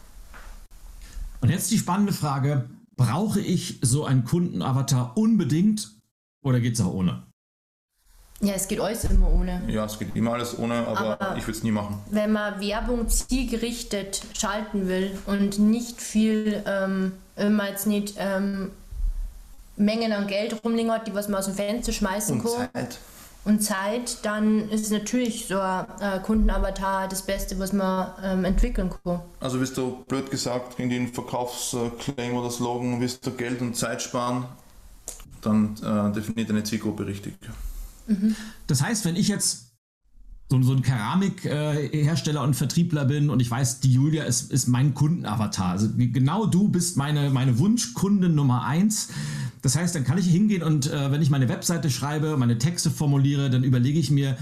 Und jetzt die spannende Frage, Brauche ich so einen Kundenavatar unbedingt oder geht es auch ohne? Ja, es geht alles immer ohne. Ja, es geht immer alles ohne, aber, aber ich würde es nie machen. Wenn man Werbung zielgerichtet schalten will und nicht viel, ähm, wenn man jetzt nicht ähm, Mengen an Geld rumliegen hat, die was man aus dem Fenster schmeißen und kann. Zeit. Und Zeit, dann ist natürlich so ein äh, Kundenavatar das Beste, was man ähm, entwickeln kann. Also wirst du blöd gesagt gegen den Verkaufsclaim oder Slogan, wirst du Geld und Zeit sparen, dann äh, definiert deine Zielgruppe richtig. Mhm. Das heißt, wenn ich jetzt so, so ein Keramikhersteller und Vertriebler bin und ich weiß, die Julia ist, ist mein Kundenavatar. Also genau du bist meine, meine Wunschkundin Nummer eins. Das heißt, dann kann ich hingehen und äh, wenn ich meine Webseite schreibe, meine Texte formuliere, dann überlege ich mir,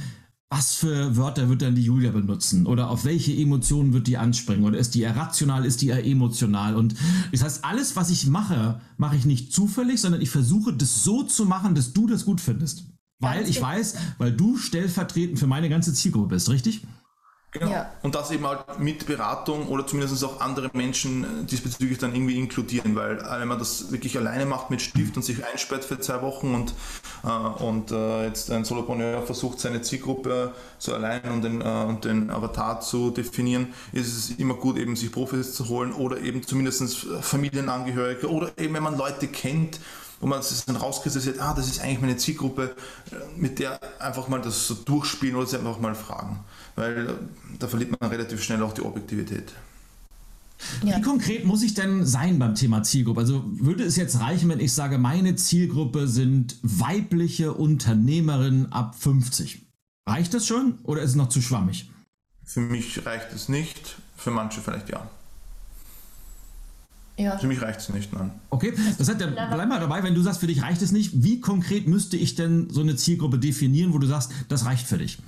was für Wörter wird dann die Julia benutzen oder auf welche Emotionen wird die anspringen oder ist die eher rational, ist die eher emotional und das heißt, alles, was ich mache, mache ich nicht zufällig, sondern ich versuche das so zu machen, dass du das gut findest. Weil ich weiß, weil du stellvertretend für meine ganze Zielgruppe bist, richtig? Genau. Ja. Und das eben halt mit Beratung oder zumindest auch andere Menschen äh, diesbezüglich dann irgendwie inkludieren, weil äh, wenn man das wirklich alleine macht mit Stift und sich einsperrt für zwei Wochen und, äh, und äh, jetzt ein Solopreneur versucht, seine Zielgruppe so allein und den, äh, und den Avatar zu definieren, ist es immer gut, eben sich Profis zu holen oder eben zumindest Familienangehörige oder eben, wenn man Leute kennt, wo man es dann rauskristallisiert, ah, das ist eigentlich meine Zielgruppe, mit der einfach mal das so durchspielen oder sie einfach mal fragen. Weil äh, da verliert man relativ schnell auch die Objektivität. Ja. Wie konkret muss ich denn sein beim Thema Zielgruppe? Also würde es jetzt reichen, wenn ich sage, meine Zielgruppe sind weibliche Unternehmerinnen ab 50? Reicht das schon oder ist es noch zu schwammig? Für mich reicht es nicht, für manche vielleicht ja. Ja. Für mich reicht es nicht, nein. Okay, das heißt, dann bleib mal dabei, wenn du sagst, für dich reicht es nicht. Wie konkret müsste ich denn so eine Zielgruppe definieren, wo du sagst, das reicht für dich?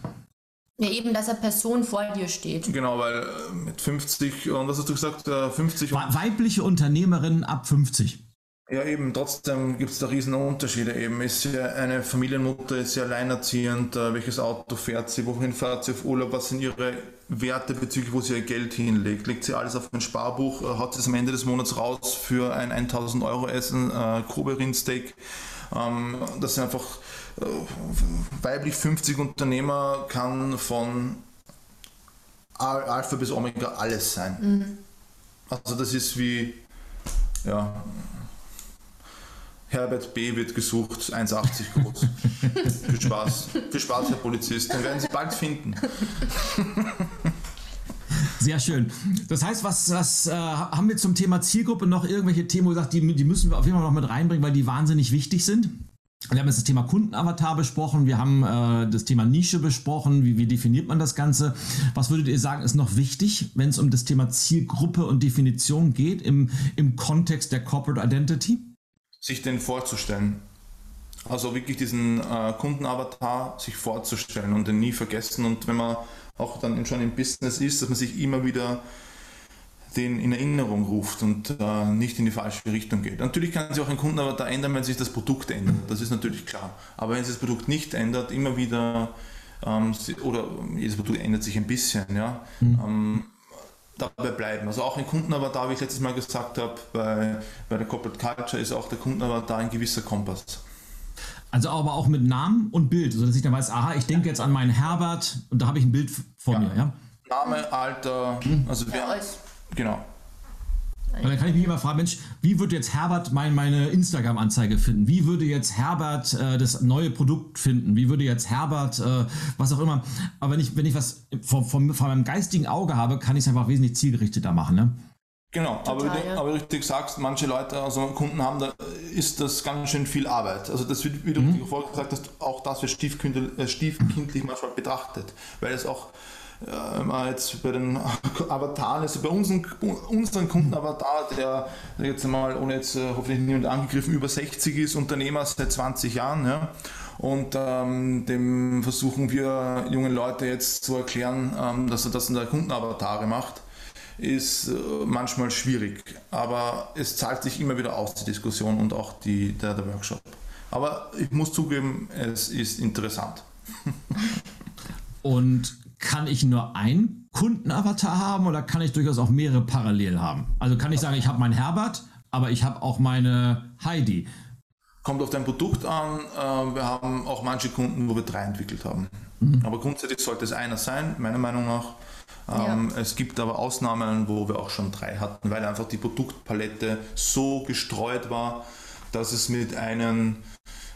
Ja, eben, dass eine Person vor dir steht. Genau, weil äh, mit 50, und was hast du gesagt, 50... Weibliche Unternehmerinnen ab 50. Ja, eben, trotzdem gibt es da riesen Unterschiede. Eben ist sie eine Familienmutter, ist sie alleinerziehend, äh, welches Auto fährt sie, wohin fährt sie auf Urlaub, was sind ihre Werte bezüglich, wo sie ihr Geld hinlegt. Legt sie alles auf ein Sparbuch, äh, hat sie es am Ende des Monats raus für ein 1000 Euro Essen, äh, Kobe Rindsteak. Ähm, das sind einfach äh, weiblich 50 Unternehmer, kann von Alpha bis Omega alles sein. Mhm. Also das ist wie, ja, Herbert B. wird gesucht, 1,80 groß. Viel Spaß. Viel Spaß, Herr Polizist. Den werden Sie bald finden. Sehr schön. Das heißt, was, was äh, haben wir zum Thema Zielgruppe noch irgendwelche Themen, wo gesagt, die, die müssen wir auf jeden Fall noch mit reinbringen, weil die wahnsinnig wichtig sind? Wir haben jetzt das Thema Kundenavatar besprochen, wir haben äh, das Thema Nische besprochen, wie, wie definiert man das Ganze. Was würdet ihr sagen, ist noch wichtig, wenn es um das Thema Zielgruppe und Definition geht im, im Kontext der Corporate Identity? Sich den vorzustellen. Also wirklich diesen äh, Kundenavatar sich vorzustellen und den nie vergessen. Und wenn man auch dann schon im Business ist, dass man sich immer wieder den in Erinnerung ruft und äh, nicht in die falsche Richtung geht. Natürlich kann sich auch ein Kundenavatar ändern, wenn sich das Produkt ändert. Das ist natürlich klar. Aber wenn sich das Produkt nicht ändert, immer wieder ähm, oder jedes Produkt ändert sich ein bisschen, ja. Mhm. Ähm, dabei bleiben. Also auch ein Kundenavatar, wie ich letztes Mal gesagt habe, bei, bei der Corporate Culture ist auch der Kundenavatar ein gewisser Kompass. Also aber auch mit Namen und Bild, sodass ich dann weiß, aha, ich denke jetzt an meinen Herbert und da habe ich ein Bild vor ja. mir, ja? Name, Alter, mhm. also wer, ja, genau. Und dann kann ich mich immer fragen, Mensch, wie würde jetzt Herbert mein, meine Instagram-Anzeige finden? Wie würde jetzt Herbert äh, das neue Produkt finden? Wie würde jetzt Herbert, äh, was auch immer. Aber wenn ich, wenn ich was von, von, von meinem geistigen Auge habe, kann ich es einfach wesentlich zielgerichteter machen. Ne? Genau, Total, aber, wie du, ja. aber richtig sagst, manche Leute, also Kunden haben, da ist das ganz schön viel Arbeit. Also das wird, wie du mhm. vorher gesagt hast, auch das wird stiefkindlich, äh, stiefkindlich manchmal betrachtet, weil es auch jetzt bei den Avataren, also bei unseren, unseren Kundenavatar, der jetzt mal, ohne jetzt äh, hoffentlich niemand angegriffen, über 60 ist, Unternehmer seit 20 Jahren, ja, und ähm, dem versuchen wir jungen Leute jetzt zu erklären, ähm, dass er das in der Kundenavatare macht, ist äh, manchmal schwierig. Aber es zahlt sich immer wieder aus, die Diskussion und auch die, der, der Workshop. Aber ich muss zugeben, es ist interessant. Und kann ich nur einen Kundenavatar haben oder kann ich durchaus auch mehrere parallel haben? Also kann ich sagen, ich habe meinen Herbert, aber ich habe auch meine Heidi. Kommt auf dein Produkt an. Äh, wir haben auch manche Kunden, wo wir drei entwickelt haben. Mhm. Aber grundsätzlich sollte es einer sein, meiner Meinung nach. Ähm, ja. Es gibt aber Ausnahmen, wo wir auch schon drei hatten, weil einfach die Produktpalette so gestreut war, dass es mit einem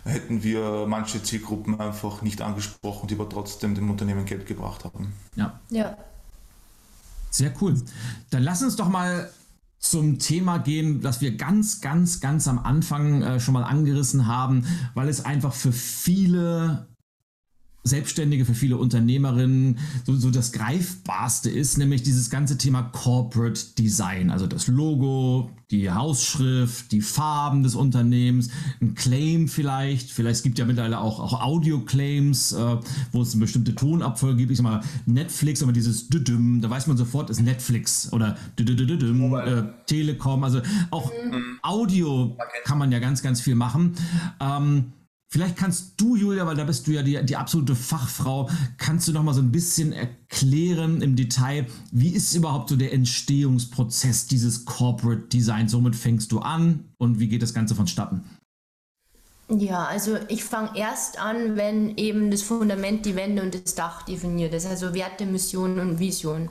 hätten wir manche Zielgruppen einfach nicht angesprochen, die aber trotzdem dem Unternehmen Geld gebracht haben. Ja. Ja. Sehr cool. Dann lass uns doch mal zum Thema gehen, das wir ganz, ganz, ganz am Anfang äh, schon mal angerissen haben, weil es einfach für viele Selbstständige, für viele Unternehmerinnen so, so das Greifbarste ist, nämlich dieses ganze Thema Corporate Design. Also das Logo, die Hausschrift, die Farben des Unternehmens, ein Claim vielleicht. Vielleicht es gibt ja mittlerweile auch, auch Audio-Claims, äh, wo es eine bestimmte Tonabfolge gibt. Ich sag mal, Netflix, aber dieses Düdüm, da weiß man sofort, ist Netflix oder Düdüm, äh, Telekom. Also auch mhm. Audio kann man ja ganz, ganz viel machen. Ähm, Vielleicht kannst du, Julia, weil da bist du ja die, die absolute Fachfrau, kannst du noch mal so ein bisschen erklären im Detail, wie ist überhaupt so der Entstehungsprozess dieses Corporate Design? Somit fängst du an und wie geht das Ganze vonstatten? Ja, also ich fange erst an, wenn eben das Fundament, die Wände und das Dach definiert ist, also Werte, Mission und Vision.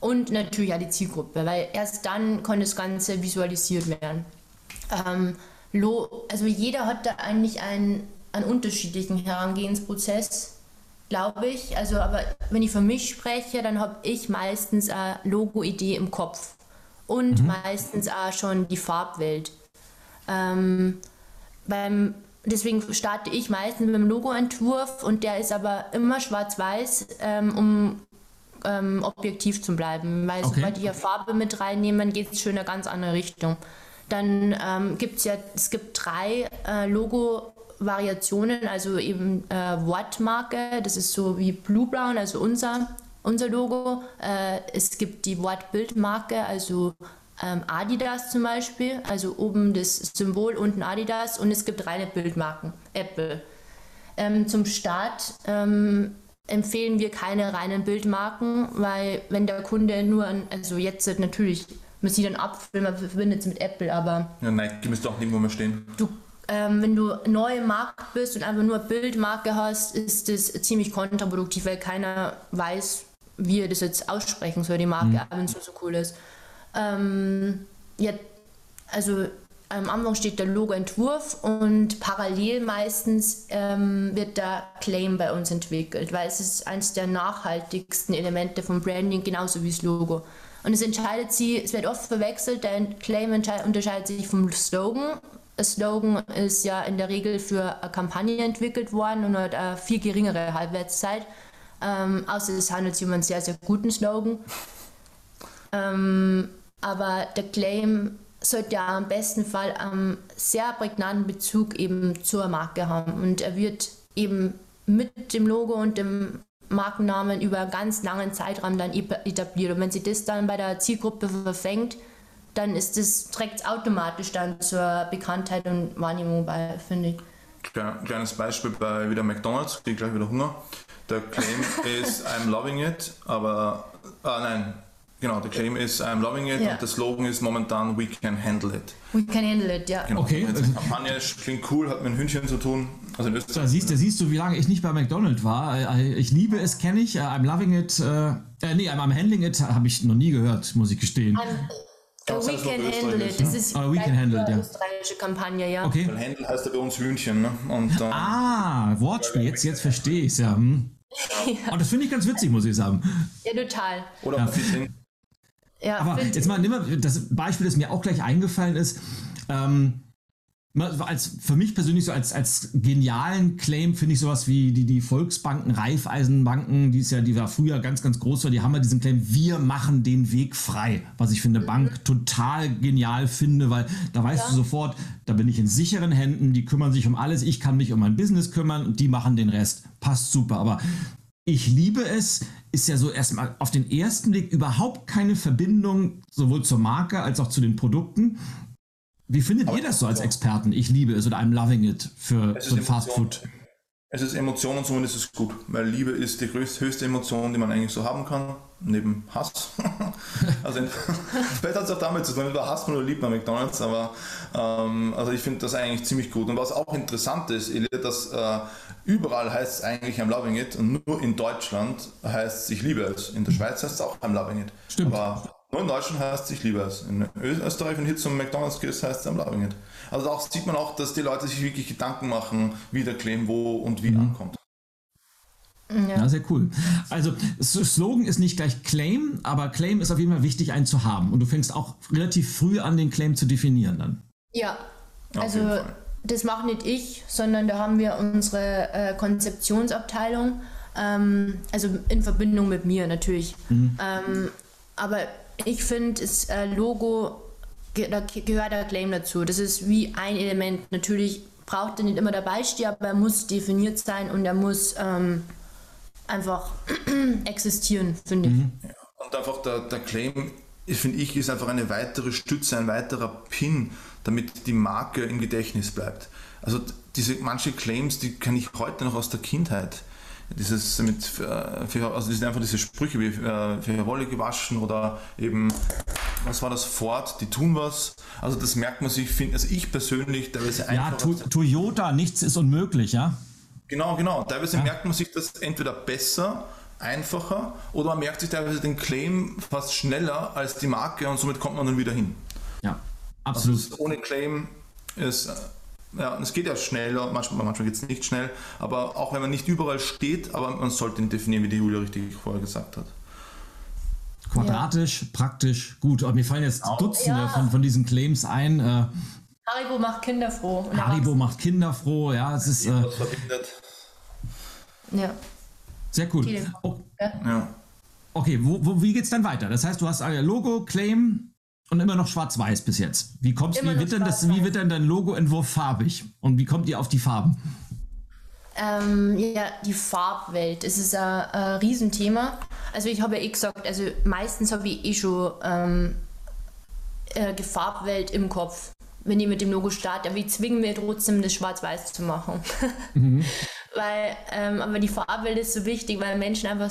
Und natürlich auch die Zielgruppe, weil erst dann kann das Ganze visualisiert werden. Ähm, also jeder hat da eigentlich ein einen unterschiedlichen Herangehensprozess, glaube ich. Also, aber wenn ich für mich spreche, dann habe ich meistens eine Logo-Idee im Kopf und mhm. meistens auch schon die Farbwelt. Ähm, beim, deswegen starte ich meistens mit dem Logo-Entwurf und der ist aber immer schwarz-weiß, ähm, um ähm, objektiv zu bleiben. Weil okay. sobald ich ja Farbe mit reinnehmen, geht es schon in eine ganz andere Richtung. Dann ähm, gibt es ja, es gibt drei äh, Logo Variationen, also eben äh, Wortmarke, das ist so wie Blue Brown, also unser, unser Logo. Äh, es gibt die Wortbildmarke, also ähm, Adidas zum Beispiel, also oben das Symbol, unten Adidas und es gibt reine Bildmarken, Apple. Ähm, zum Start ähm, empfehlen wir keine reinen Bildmarken, weil wenn der Kunde nur, an, also jetzt natürlich, man sieht einen Apfel, man verbindet es mit Apple, aber... Ja, nein, die müsste auch nirgendwo mehr stehen. Du ähm, wenn du neu im Markt bist und einfach nur Bildmarke hast, ist das ziemlich kontraproduktiv, weil keiner weiß, wie er das jetzt aussprechen soll, die Marke, mhm. wenn es so, cool ist. Ähm, ja, also am Anfang steht der Logo-Entwurf und parallel meistens ähm, wird der Claim bei uns entwickelt, weil es ist eines der nachhaltigsten Elemente vom Branding, genauso wie das Logo. Und es entscheidet sie, es wird oft verwechselt, der Claim unterscheidet sich vom Slogan, Slogan ist ja in der Regel für eine Kampagne entwickelt worden und hat eine viel geringere Halbwertszeit. Ähm, außer es handelt sich um einen sehr, sehr guten Slogan. Ähm, aber der Claim sollte ja am besten Fall einen sehr prägnanten Bezug eben zur Marke haben. Und er wird eben mit dem Logo und dem Markennamen über einen ganz langen Zeitraum dann etabliert. Und wenn sie das dann bei der Zielgruppe verfängt, dann ist es, trägt es automatisch dann zur Bekanntheit und Wahrnehmung bei, finde ich. Kleines Beispiel bei wieder McDonalds, kriege gleich wieder Hunger. Der Claim ist I'm loving it, aber ah nein, genau, der Claim ist I'm loving it ja. und der Slogan ist momentan We can handle it. We can handle it, ja. Genau. Okay. Die Kampagne klingt cool, hat mit einem Hühnchen zu tun. Also in Da siehst, da siehst du, wie lange ich nicht bei McDonald's war. Äh, ich liebe es, kenne ich. Äh, I'm loving it. Äh, nee, I'm, I'm handling it habe ich noch nie gehört, muss ich gestehen. I'm We can handle it. Das ist oh, we can handle it, ja. österreichische Kampagne, ja. Okay. Weil Handle heißt ja bei uns Hühnchen. Ne? Und, ähm, ah, Wortspiel, jetzt, jetzt verstehe ich es ja. Hm. ja. Oh, das finde ich ganz witzig, muss ich sagen. Ja, total. Oder ja. Ja, Aber jetzt mal, nimm mal das Beispiel, das mir auch gleich eingefallen ist. Ähm, als, für mich persönlich so als, als genialen Claim finde ich sowas wie die, die Volksbanken, Raiffeisenbanken, die ist ja, die war früher ganz, ganz groß war, die haben ja diesen Claim, wir machen den Weg frei. Was ich für eine Bank total genial finde, weil da weißt ja. du sofort, da bin ich in sicheren Händen, die kümmern sich um alles, ich kann mich um mein Business kümmern und die machen den Rest. Passt super. Aber ich liebe es, ist ja so erstmal auf den ersten Blick überhaupt keine Verbindung sowohl zur Marke als auch zu den Produkten. Wie findet Aber ihr das so als Experten? Ich liebe es oder I'm loving it für so ein Fastfood. Es ist Emotion und somit ist es gut, weil Liebe ist die größte, höchste Emotion, die man eigentlich so haben kann, neben Hass. also vielleicht hat es auch damit zu tun, entweder hasst man oder liebt man McDonalds, aber ähm, also ich finde das eigentlich ziemlich gut. Und was auch interessant ist, dass äh, überall heißt es eigentlich I'm loving it und nur in Deutschland heißt es ich liebe es. In der Schweiz heißt es auch I'm loving it. Stimmt. Aber Nur in Deutschland heißt es, ich liebe es. In Österreich, wenn du hier zum McDonalds gehst, heißt es am Loving it. Also auch sieht man auch, dass die Leute sich wirklich Gedanken machen, wie der Claim wo und wie mhm. ankommt. Ja. ja. sehr cool. Also Slogan ist nicht gleich Claim, aber Claim ist auf jeden Fall wichtig, einen zu haben. Und du fängst auch relativ früh an, den Claim zu definieren dann. Ja, also das macht nicht ich, sondern da haben wir unsere äh, Konzeptionsabteilung, ähm, also in Verbindung mit mir natürlich. Mhm. Ähm, aber ich finde, das äh, Logo, da gehört der Claim dazu. Das ist wie ein Element. Natürlich braucht er nicht immer dabei stehen, aber er muss definiert sein und er muss ähm, einfach existieren, finde mhm. ich. Und einfach der, der Claim, finde ich, ist einfach eine weitere Stütze, ein weiterer Pin, damit die Marke im Gedächtnis bleibt. Also diese manche Claims, die kenne ich heute noch aus der Kindheit. Dieses mit, äh, also das sind einfach diese Sprüche wie äh, für Wolle gewaschen oder eben, was war das, Ford, die tun was. Also das merkt man sich, find, also ich persönlich teilweise einfach. Ja, Toyota, nichts ist unmöglich, ja? Genau, genau. Teilweise ja. merkt man sich das entweder besser, einfacher oder man merkt sich teilweise den Claim fast schneller als die Marke und somit kommt man dann wieder hin. Ja, absolut. Also ohne Claim ist ja, es geht ja schneller, manchmal, manchmal geht es nicht schnell, aber auch wenn man nicht überall steht, aber man sollte ihn definieren, wie die Julia richtig vorher gesagt hat. Quadratisch, ja. praktisch, gut. Aber mir fallen jetzt Dutzende ja. von, von diesen Claims ein. Äh, Haribo macht Kinder froh. Haribo macht Kinder froh, ja, es ist. Äh, ja. Sehr cool. Oh, ja. Okay, wo, wo, wie geht's dann weiter? Das heißt, du hast ein Logo, Claim und immer noch schwarz-weiß bis jetzt. Wie kommst wie wird denn das, wie wird denn dein Logoentwurf farbig? Und wie kommt ihr auf die Farben? Ähm, ja, die Farbwelt, es ist ein, ein Riesenthema. Also ich habe ja eh gesagt, also meistens habe ich eh schon ähm, äh, die Farbwelt im Kopf wenn ich mit dem Logo starte, aber ich zwinge mir trotzdem, das schwarz-weiß zu machen. Mhm. weil, ähm, aber die Farbwelt ist so wichtig, weil Menschen einfach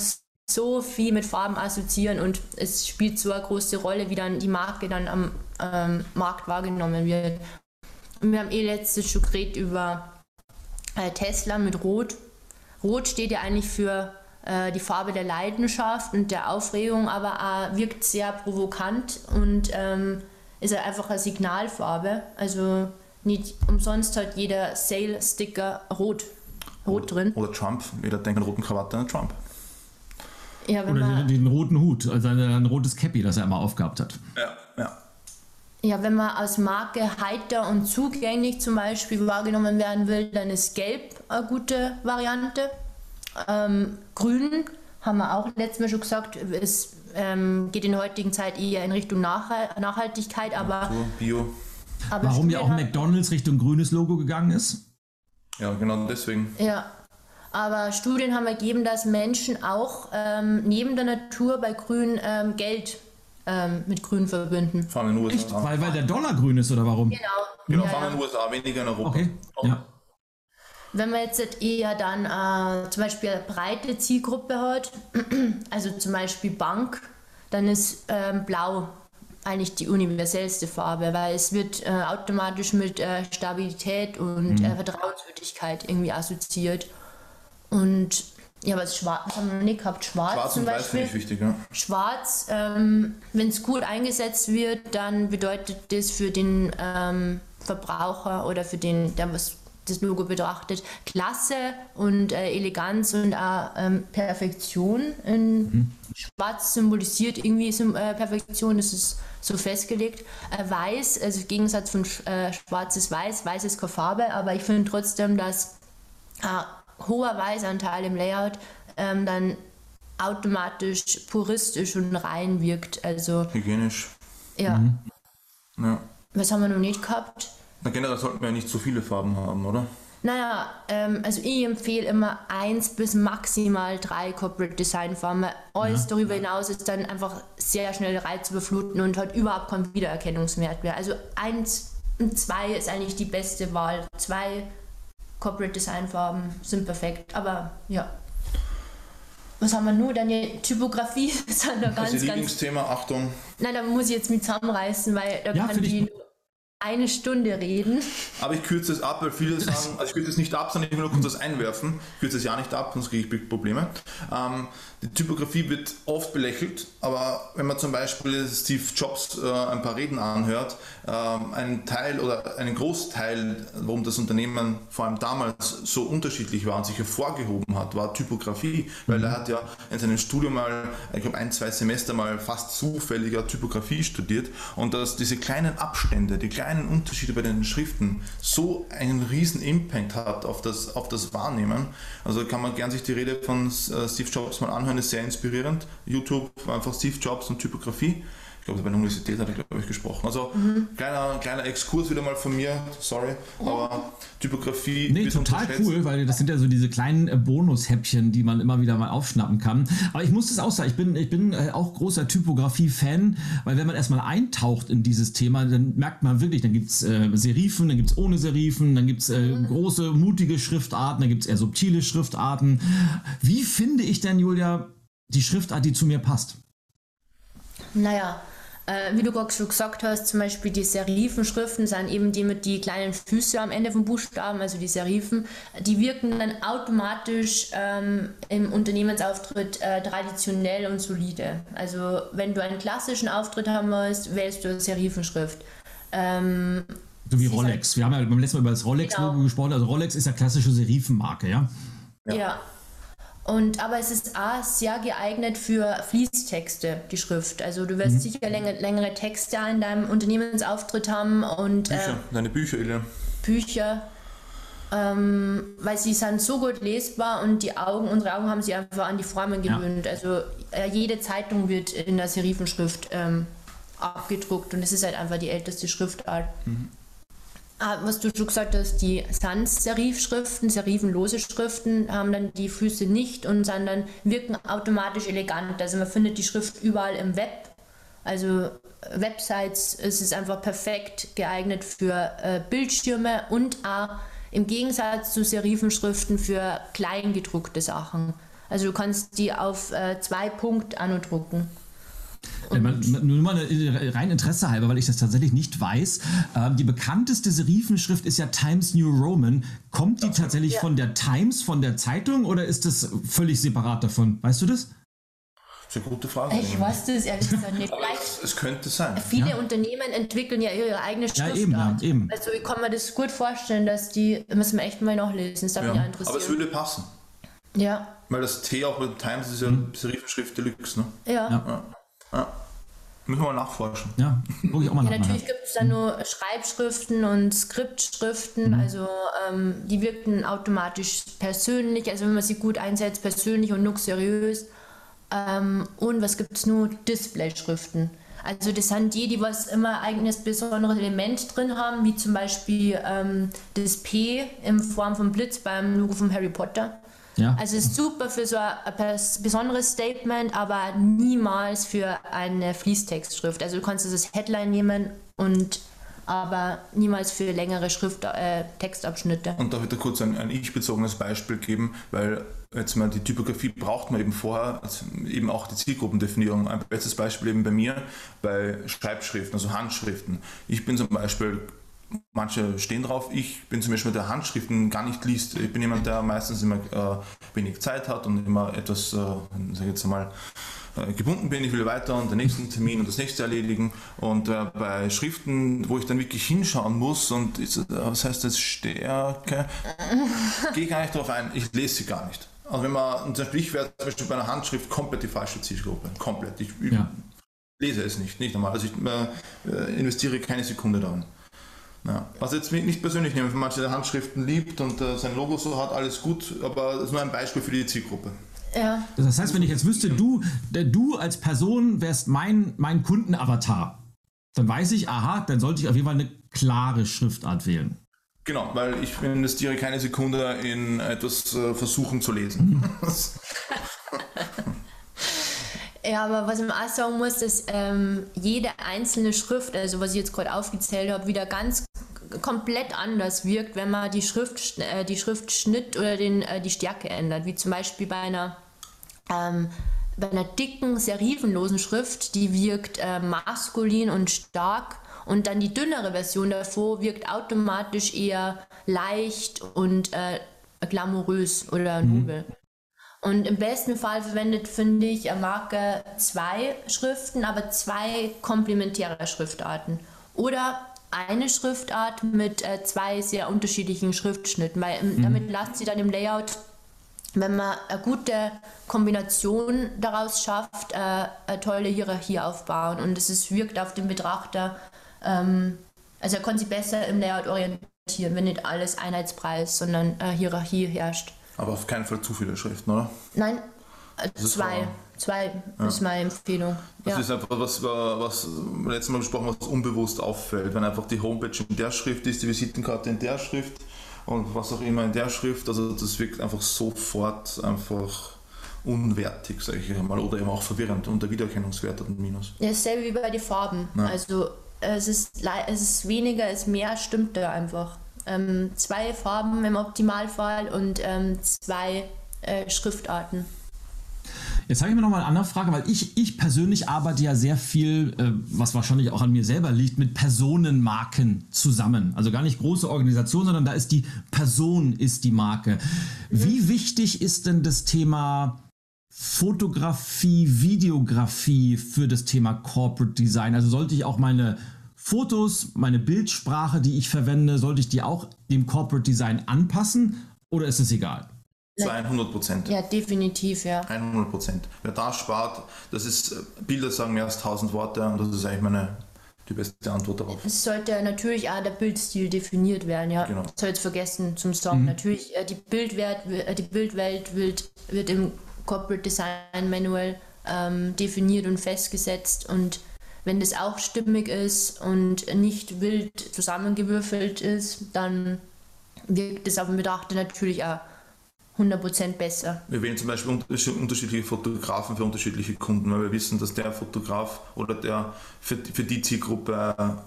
so viel mit Farben assoziieren und es spielt so eine große Rolle, wie dann die Marke dann am ähm, Markt wahrgenommen wird. Und wir haben eh letztes schon geredet über äh, Tesla mit Rot. Rot steht ja eigentlich für äh, die Farbe der Leidenschaft und der Aufregung, aber auch wirkt sehr provokant und ähm, ist er einfach eine Signalfarbe. Also nicht umsonst hat jeder Sale-Sticker rot, rot drin. Oder Trump. Jeder denkt an roten Krawatte an Trump. Ja, Oder den, den, roten Hut, also ein, ein rotes Cappy, das er immer aufgehabt hat. Ja, ja. Ja, wenn man als Marke heiter und zugänglich zum Beispiel wahrgenommen werden will, dann ist Gelb eine gute Variante. Ähm, Grün haben wir auch letztes Mal schon gesagt, ist ähm, geht in der heutigen Zeit eher in Richtung Nachhaltigkeit, aber. Bio. Aber Warum ja auch McDonalds Richtung grünes Logo gegangen ist? Ja, genau deswegen. Ja. Aber Studien haben ergeben, dass Menschen auch ähm, neben der Natur bei Grün ähm, Geld ähm, mit Grün verbinden. Vor allem in den USA. Echt? Weil, weil der Dollar grün ist oder warum? Genau. Genau, ja, vor allem in den USA, weniger in Europa. Okay. Ja. Wenn man jetzt eher dann äh, zum Beispiel eine breite Zielgruppe hat, also zum Beispiel Bank, dann ist ähm, Blau eigentlich die universellste Farbe, weil es wird äh, automatisch mit äh, Stabilität und mhm. Äh, Vertrauenswürdigkeit irgendwie assoziiert. Und ja, was Schwarz haben wir noch nicht gehabt. Schwarz, Schwarz zum Beispiel. Weiß wichtig, ja. Schwarz, ähm, wenn es gut eingesetzt wird, dann bedeutet das für den ähm, Verbraucher oder für den, der was das Logo betrachtet, Klasse und äh, Eleganz und auch ähm, Perfektion. In mhm. Schwarz symbolisiert irgendwie äh, Perfektion, das ist so festgelegt. Äh, Weiß, also im Gegensatz von äh, Schwarz ist Weiß, Weiß ist keine Farbe, aber ich finde trotzdem, dass ein hoher Weißanteil im Layout ähm, dann automatisch puristisch und rein wirkt. Also, Hygienisch. Ja. Mhm. ja. Was haben wir noch nicht gehabt? Na, generell sollten wir ja nicht so viele Farben haben, oder? Naja, ähm, also ich empfehle immer eins bis maximal drei Corporate Design Farben. Alles ja. darüber hinaus ist dann einfach sehr schnell reizüberfluten und hat überhaupt keinen Wiedererkennungswert mehr. Also eins und zwei ist eigentlich die beste Wahl. Zwei Corporate Design Farben sind perfekt, aber ja. Was haben wir nur? Dann die Typografie ist dann da ganz, das Lieblingsthema, Achtung. Nein, da muss ich jetzt mit zusammenreißen, weil da ja, kann die. Eine Stunde reden. Aber ich kürze es ab, weil viele sagen, also ich kürze es nicht ab, sondern ich will nur kurz das einwerfen. Ich kürze es ja nicht ab, sonst kriege ich Probleme. Ähm, die Typografie wird oft belächelt, aber wenn man zum Beispiel Steve Jobs äh, ein paar Reden anhört, äh, ein Teil oder einen Großteil, warum das Unternehmen vor allem damals so unterschiedlich war und sich hervorgehoben hat, war Typografie, weil er hat ja in seinem Studium mal, ich glaube ein, zwei Semester mal fast zufälliger Typografie studiert und dass diese kleinen Abstände, die kleinen Unterschiede bei den Schriften so einen riesen Impact hat auf das, auf das Wahrnehmen. Also kann man gern sich die Rede von äh, Steve Jobs mal anhören, ist sehr inspirierend. YouTube, einfach Steve Jobs und Typografie glaube, bei der Universität hat er, glaube ich, gesprochen. Also mhm. kleiner, kleiner Exkurs wieder mal von mir, sorry, aber Typografie. Nee, total cool, weil das sind ja so diese kleinen äh, Bonushäppchen, die man immer wieder mal aufschnappen kann. Aber ich muss es auch sagen, ich bin, ich bin äh, auch großer Typografie-Fan, weil wenn man erstmal eintaucht in dieses Thema, dann merkt man wirklich, dann gibt es äh, Serifen, dann gibt es ohne Serifen, dann gibt es äh, mhm. große, mutige Schriftarten, dann gibt es eher subtile Schriftarten. Wie finde ich denn, Julia, die Schriftart, die zu mir passt? Naja, äh, wie du gerade schon gesagt hast, zum Beispiel die Serifenschriften sind eben die mit die kleinen Füße am Ende vom Buchstaben, also die Serifen, die wirken dann automatisch ähm, im Unternehmensauftritt äh, traditionell und solide. Also wenn du einen klassischen Auftritt haben willst, wählst du Serifenschrift. Ähm, so wie Rolex. Wir haben ja beim letzten Mal über das Rolex-Logo genau. gesprochen. Also Rolex ist ja klassische Serifenmarke, ja? Ja. ja. Und, aber es ist A, sehr geeignet für Fließtexte, die Schrift. Also du wirst mhm. sicher länger, längere Texte in deinem Unternehmensauftritt haben und Bücher, äh, deine Bücher, Ilja. Bücher, ähm, weil sie sind so gut lesbar und die Augen, unsere Augen haben sich einfach an die Formen gewöhnt. Ja. Also äh, jede Zeitung wird in der Serifenschrift ähm, abgedruckt und es ist halt einfach die älteste Schriftart. Mhm. Ah, was du schon gesagt hast, die Sans-Serif-Schriften, serifenlose Schriften haben dann die Füße nicht und sondern wirken automatisch elegant. Also man findet die Schrift überall im Web. Also Websites ist es einfach perfekt geeignet für äh, Bildschirme und auch im Gegensatz zu Serifenschriften für kleingedruckte Sachen. Also du kannst die auf äh, zwei Punkt andrucken. Ja, nur mal eine, rein Interesse halber, weil ich das tatsächlich nicht weiß. Ähm, die bekannteste Serifenschrift ist ja Times New Roman. Kommt die tatsächlich ja. von der Times, von der Zeitung oder ist das völlig separat davon? Weißt du das? Das ist eine gute Frage. Ich weiß das ehrlich gesagt nicht. es, es, könnte sein. Viele ja. Unternehmen entwickeln ja ihre eigene Schriftart. Ja, eben, ja, eben. Also ich kann mir das gut vorstellen, dass die, müssen wir echt mal nachlesen, das darf ja. mich interessieren. Aber es würde passen. Ja. Weil das T auch mit Times ist ja mhm. Serifenschrift Deluxe, ne? ja. ja. Ja. Müssen wir mal nachforschen. Ja, gucke ich auch mal ja, Natürlich gibt es dann nur Schreibschriften und Skriptschriften, mhm. also ähm, die wirken automatisch persönlich, also wenn man sie gut einsetzt, persönlich und luxuriös. Ähm, und was gibt es nur? Displayschriften. Also das sind die, die was immer eigenes besonderes Element drin haben, wie zum Beispiel ähm, das P in Form von Blitz beim Logo von Harry Potter. Ja. Also ist super für so ein besonderes Statement, aber niemals für eine Fließtextschrift. Also du kannst das Headline nehmen und aber niemals für längere Schrift, äh, Textabschnitte. Und darf ich da kurz ein, ein ich-bezogenes Beispiel geben, weil jetzt mal die Typografie braucht man eben vorher, also eben auch die Zielgruppendefinierung. Ein bestes Beispiel eben bei mir, bei Schreibschriften, also Handschriften. Ich bin zum Beispiel manche stehen drauf. Ich bin zum Beispiel der Handschriften gar nicht liest. Ich bin jemand, der meistens immer äh, wenig Zeit hat und immer etwas, äh, sag jetzt mal, äh, gebunden bin. Ich will weiter und den nächsten Termin und das nächste erledigen. Und äh, bei Schriften, wo ich dann wirklich hinschauen muss und ist, äh, was heißt das Stärke, gehe ich gar nicht darauf ein. Ich lese sie gar nicht. Also wenn man, zum Beispiel ich wäre zum Beispiel bei einer Handschrift komplett die falsche Zielgruppe. Komplett. Ich, ja. lese es nicht, nicht normal. Also ich äh, investiere keine Sekunde darin. Ja. Was jetzt nicht persönlich nehmen, wenn manche Handschriften liebt und äh, sein Logo so hat, alles gut, aber das ist nur ein Beispiel für die Zielgruppe. Ja. Das heißt, wenn ich jetzt wüsste, du, du als Person wärst mein, mein Kundenavatar, dann weiß ich, aha, dann sollte ich auf jeden Fall eine klare Schriftart wählen. Genau, weil ich investiere keine Sekunde in etwas äh, versuchen zu lesen. Ja, aber was man auch sagen muss, dass ähm, jede einzelne Schrift, also was ich jetzt gerade aufgezählt habe, wieder ganz komplett anders wirkt, wenn man die, Schrift, äh, die Schriftschnitt oder den, äh, die Stärke ändert. Wie zum Beispiel bei einer, ähm, bei einer dicken, serifenlosen Schrift, die wirkt äh, maskulin und stark Und dann die dünnere Version davor wirkt automatisch eher leicht und äh, glamourös oder mhm. nobel. Mhm. Und im besten Fall verwendet, finde ich, eine Marke zwei Schriften, aber zwei komplementäre Schriftarten. Oder eine Schriftart mit äh, zwei sehr unterschiedlichen Schriftschnitten, weil ähm, mhm. damit lasst sie dann im Layout, wenn man eine gute Kombination daraus schafft, äh, eine tolle Hierarchie aufbauen und es wirkt auf den Betrachter, ähm, also er kann sich besser im Layout orientieren, wenn nicht alles Einheitspreis, sondern äh, Hierarchie herrscht. Aber auf keinen Fall zu viele Schriften, oder? Nein, zwei. Zwei ja. ist meine Empfehlung. Das ja. ist einfach was, was letztes Mal besprochen, was unbewusst auffällt. Wenn einfach die Homepage in der Schrift ist, die Visitenkarte in der Schrift und was auch immer in der Schrift, also das wirkt einfach sofort einfach unwertig, sage ich mal, oder eben auch verwirrend und der Wiedererkennungswert hat ein Minus. Ja, dasselbe wie bei den Farben. Ja. Also es ist, es ist weniger, es ist mehr, stimmt da einfach ähm, zwei Farben im Optimalfall und ähm, zwei äh, Schriftarten. Jetzt habe ich mir noch mal eine andere Frage, weil ich, ich persönlich arbeite ja sehr viel, äh, was wahrscheinlich auch an mir selber liegt, mit Personenmarken zusammen. Also gar nicht große Organisationen, sondern da ist die Person ist die Marke. Mhm. Wie wichtig ist denn das Thema Fotografie, Videografie für das Thema Corporate Design? Also sollte ich auch meine Fotos, meine Bildsprache, die ich verwende, sollte ich die auch dem Corporate Design anpassen oder ist es egal? Zu 100 Prozent. Ja, definitiv, ja. 100 Prozent. Wer da spart, das ist, Bilder sagen mehr als 1000 Worte und das ist eigentlich meine, die beste Antwort darauf. Es sollte natürlich auch der Bildstil definiert werden, ja. Genau. Das soll jetzt vergessen zum Song. Mhm. Natürlich, äh, die, Bildwert, äh, die Bildwelt wird, wird im Corporate Design Manual ähm, definiert und festgesetzt und wenn das auch stimmig ist und nicht wild zusammengewürfelt ist, dann wirkt es auf den Betrachter natürlich auch 100% besser. Wir wählen zum Beispiel unterschiedliche Fotografen für unterschiedliche Kunden, weil wir wissen, dass der Fotograf oder der für, für die Zielgruppe,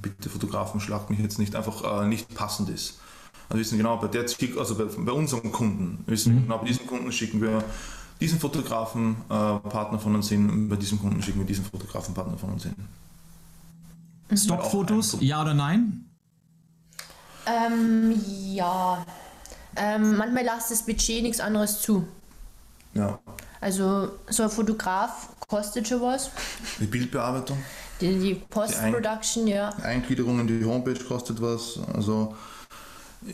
bitte Fotografen, schlagt mich jetzt nicht, einfach äh, nicht passend ist. Also wir wissen genau, bei der Ziel, also bei, bei unserem Kunden, wir wissen mhm. genau, bei diesem Kunden schicken wir diesen Fotografen äh, Partner von uns hin, bei diesem Kunden schicken wir diesen Fotografen Partner von uns hin. Mhm. Stockfotos, ja oder nein? Ähm, ja. Ähm, manchmal lässt das Budget nichts anderes zu. Ja. Also so ein Fotograf kostet schon was. Die Bildbearbeitung. Die, die Post-Production, ja. Eingliederung in die Homepage kostet was. Also,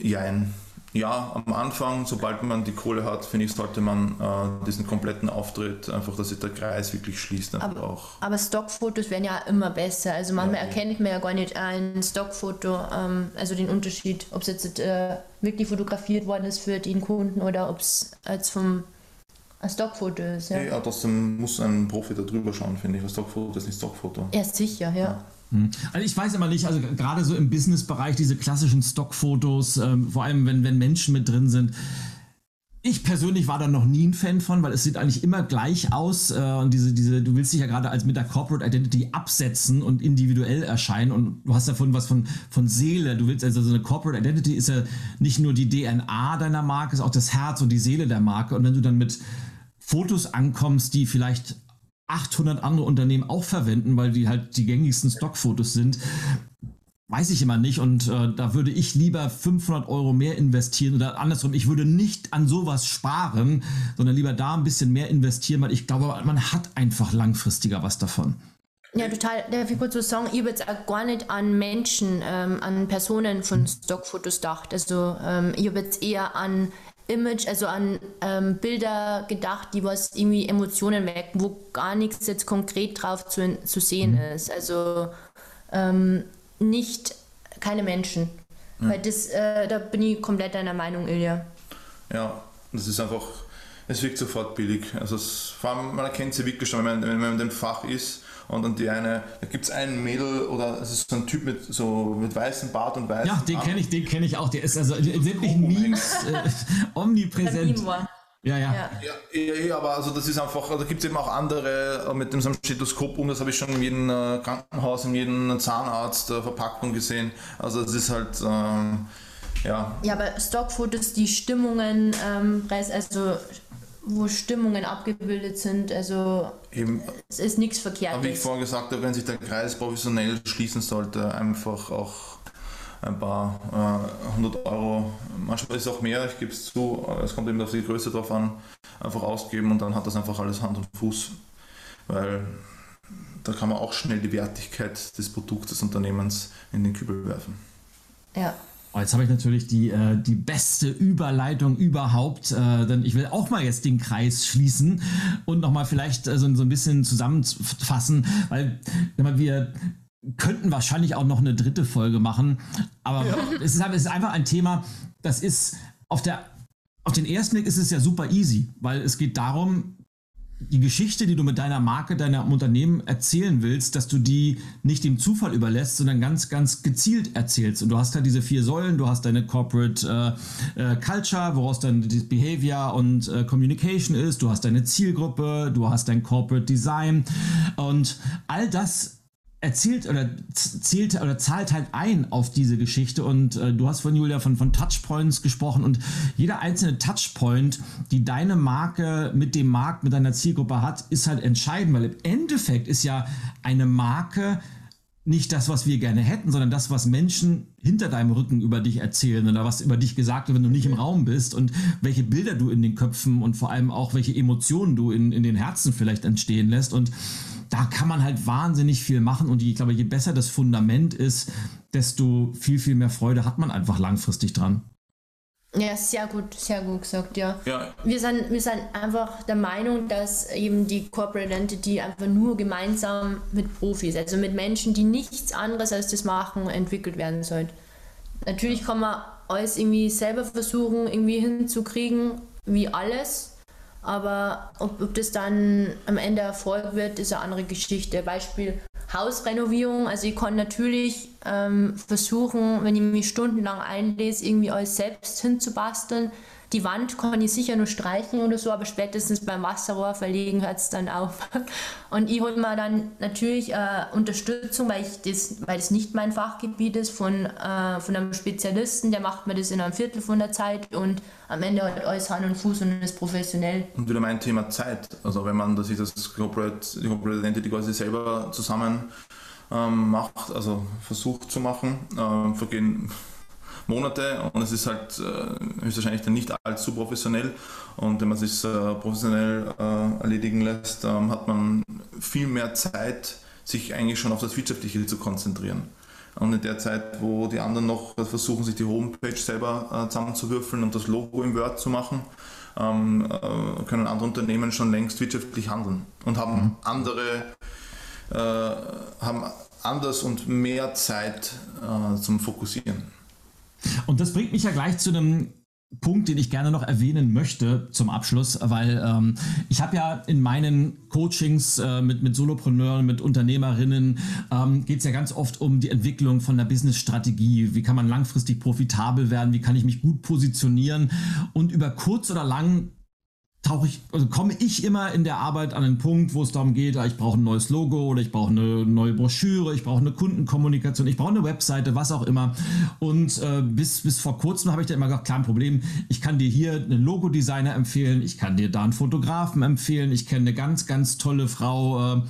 jein ja, am Anfang, sobald man die Kohle hat, finde ich, sollte man äh, diesen kompletten Auftritt, einfach, dass sich der Kreis wirklich schließt. Aber, auch. aber Stockfotos werden ja immer besser. Also manchmal ja, erkennt man ja gar nicht ein Stockfoto, ähm, also den Unterschied, ob es jetzt äh, wirklich fotografiert worden ist für den Kunden oder ob es als vom ein Stockfoto ist. Ja, ja trotzdem muss ein Profi da drüber schauen, finde ich. Ein Stockfoto ist nicht Stockfoto. Ja, sicher, ja. ja. Hm. Also ich weiß immer nicht, also gerade so im Businessbereich diese klassischen Stockfotos, ähm, vor allem wenn, wenn Menschen mit drin sind. Ich persönlich war da noch nie ein Fan von, weil es sieht eigentlich immer gleich aus äh, und diese, diese, du willst dich ja gerade als mit der Corporate Identity absetzen und individuell erscheinen und du hast ja vorhin was von, von Seele. Du willst also so eine Corporate Identity ist ja nicht nur die DNA deiner Marke, ist auch das Herz und die Seele der Marke und wenn du dann mit Fotos ankommst, die vielleicht 800 andere Unternehmen auch verwenden, weil die halt die gängigsten Stockfotos sind. Weiß ich immer nicht und äh, da würde ich lieber 500 Euro mehr investieren oder andersrum, ich würde nicht an sowas sparen, sondern lieber da ein bisschen mehr investieren, weil ich glaube, man hat einfach langfristiger was davon. Ja, total. Darf ich kurz so sagen, ich habe jetzt auch gar nicht an Menschen, ähm, an Personen von Stockfotos gedacht. Also ähm, ich habe jetzt eher an Image, also an ähm, Bilder gedacht, die was irgendwie Emotionen wecken, wo gar nichts jetzt konkret drauf zu, zu sehen mhm. ist. Also ähm, nicht keine Menschen. Mhm. Weil das, äh, da bin ich komplett deiner Meinung, Ilja. Ja, das ist einfach, es wirkt sofort billig. Also es, vor allem, man erkennt sie wirklich schon, wenn man, wenn man in dem Fach ist und dann die eine, da gibt es einen Mädel oder es ist so ein Typ mit so mit weißem Bart und weißem Ja, den kenne ich, den kenne ich auch. Der ist also in sämtlichen Memes äh, omnipräsent. Ja, ja. Ja, ja, ja, aber also das ist einfach, da gibt es eben auch andere äh, mit dem Stethoskop um, das habe ich schon in jedem äh, Krankenhaus, in jedem Zahnarzt äh, Verpackung gesehen. Also es ist halt, ähm, ja. Ja, aber Stockfotos, die Stimmungen, ähm, also wo Stimmungen abgebildet sind. Also Eben, es ist nichts Verkehrtes. Aber wie ich vorhin gesagt habe, wenn sich der Kreis professionell schließen sollte, einfach auch ein paar äh, hundert Euro, manchmal ist es auch mehr, ich gebe es zu, es kommt eben auf die Größe drauf an, einfach ausgeben und dann hat das einfach alles Hand und Fuß, weil da kann man auch schnell die Wertigkeit des Produkts des Unternehmens in den Kübel werfen. Ja. Oh, jetzt habe ich natürlich die, äh, die beste Überleitung überhaupt, äh, denn ich will auch mal jetzt den Kreis schließen und nochmal vielleicht äh, so, so ein bisschen zusammenfassen, weil wir könnten wahrscheinlich auch noch eine dritte Folge machen, aber ja. es, ist, es ist einfach ein Thema, das ist auf der auf den ersten Blick ist es ja super easy, weil es geht darum, die Geschichte, die du mit deiner Marke, deinem Unternehmen erzählen willst, dass du die nicht dem Zufall überlässt, sondern ganz, ganz gezielt erzählst. Und du hast halt diese vier Säulen, du hast deine Corporate äh, äh, Culture, woraus dann das Behavior und äh, Communication ist, du hast deine Zielgruppe, du hast dein Corporate Design. Und all das erzählt oder zählt oder zahlt halt ein auf diese Geschichte und äh, du hast von Julia von, von Touchpoints gesprochen und jeder einzelne Touchpoint, die deine Marke mit dem Markt, mit deiner Zielgruppe hat, ist halt entscheidend, weil im Endeffekt ist ja eine Marke nicht das, was wir gerne hätten, sondern das, was Menschen hinter deinem Rücken über dich erzählen oder was über dich gesagt wird, wenn du nicht im Raum bist und welche Bilder du in den Köpfen und vor allem auch welche Emotionen du in, in den Herzen vielleicht entstehen lässt und da kann man halt wahnsinnig viel machen und ich glaube, je besser das Fundament ist, desto viel, viel mehr Freude hat man einfach langfristig dran. Ja, sehr gut, sehr gut gesagt, ja. ja. Wir, sind, wir sind einfach der Meinung, dass eben die Corporate Entity einfach nur gemeinsam mit Profis, also mit Menschen, die nichts anderes als das machen, entwickelt werden soll. Natürlich kann man alles irgendwie selber versuchen, irgendwie hinzukriegen, wie alles, aber ob, ob das dann am Ende Erfolg wird, ist eine andere Geschichte. Beispiel Hausrenovierung. Also ich kann natürlich ähm, versuchen, wenn ich mich stundenlang einlese, irgendwie alles selbst hinzubasteln. Die Wand kann ich sicher nur streichen oder so, aber spätestens beim Wasserrohr verlegen hört es dann auf. Und ich hole mir dann natürlich äh, Unterstützung, weil, ich das, weil das nicht mein Fachgebiet ist, von, äh, von einem Spezialisten, der macht mir das in einem Viertel von der Zeit und am Ende hat alles Hand und Fuß und ist professionell. Und wieder mein Thema Zeit. Also wenn man das, das Corporate, die Corporate Identity quasi selber zusammen ähm, macht, also versucht zu machen, äh, vergehen Monate und es ist halt äh, höchstwahrscheinlich dann nicht allzu professionell. Und wenn man es äh, professionell äh, erledigen lässt, ähm, hat man viel mehr Zeit, sich eigentlich schon auf das Wirtschaftliche zu konzentrieren. Und in der Zeit, wo die anderen noch versuchen, sich die Homepage selber äh, zusammenzuwürfeln und das Logo im Word zu machen, ähm, äh, können andere Unternehmen schon längst wirtschaftlich handeln und haben mhm. andere, äh, haben anders und mehr Zeit äh, zum Fokussieren. Und das bringt mich ja gleich zu einem Punkt, den ich gerne noch erwähnen möchte zum Abschluss, weil ähm, ich habe ja in meinen Coachings äh, mit, mit Solopreneuren, mit Unternehmerinnen, ähm, geht es ja ganz oft um die Entwicklung von der Business-Strategie. Wie kann man langfristig profitabel werden? Wie kann ich mich gut positionieren? Und über kurz oder lang tauche ich, also komme ich immer in der Arbeit an einen Punkt, wo es darum geht, ich brauche ein neues Logo oder ich brauche eine neue Broschüre, ich brauche eine Kundenkommunikation, ich brauche eine Webseite, was auch immer. Und äh, bis, bis vor kurzem habe ich da immer gesagt, klar, ein Problem, ich kann dir hier einen Logodesigner empfehlen, ich kann dir da einen Fotografen empfehlen, ich kenne eine ganz, ganz tolle Frau, äh,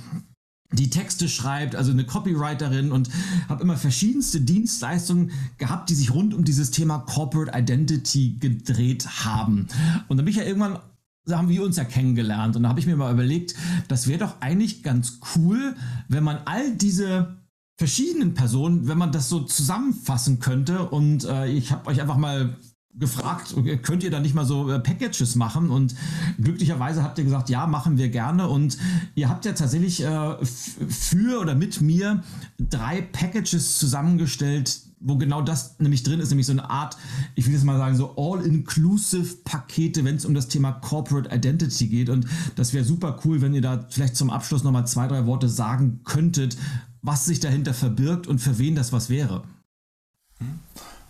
die Texte schreibt, also eine Copywriterin und habe immer verschiedenste Dienstleistungen gehabt, die sich rund um dieses Thema Corporate Identity gedreht haben. Und dann bin ich ja irgendwann da haben wir uns ja kennengelernt und da habe ich mir mal überlegt, das wäre doch eigentlich ganz cool, wenn man all diese verschiedenen Personen, wenn man das so zusammenfassen könnte und äh, ich habe euch einfach mal gefragt, könnt ihr da nicht mal so äh, Packages machen? Und glücklicherweise habt ihr gesagt, ja, machen wir gerne. Und ihr habt ja tatsächlich äh, für oder mit mir drei Packages zusammengestellt, wo genau das nämlich drin ist, nämlich so eine Art, ich will jetzt mal sagen, so all-inclusive Pakete, wenn es um das Thema Corporate Identity geht. Und das wäre super cool, wenn ihr da vielleicht zum Abschluss nochmal zwei, drei Worte sagen könntet, was sich dahinter verbirgt und für wen das was wäre.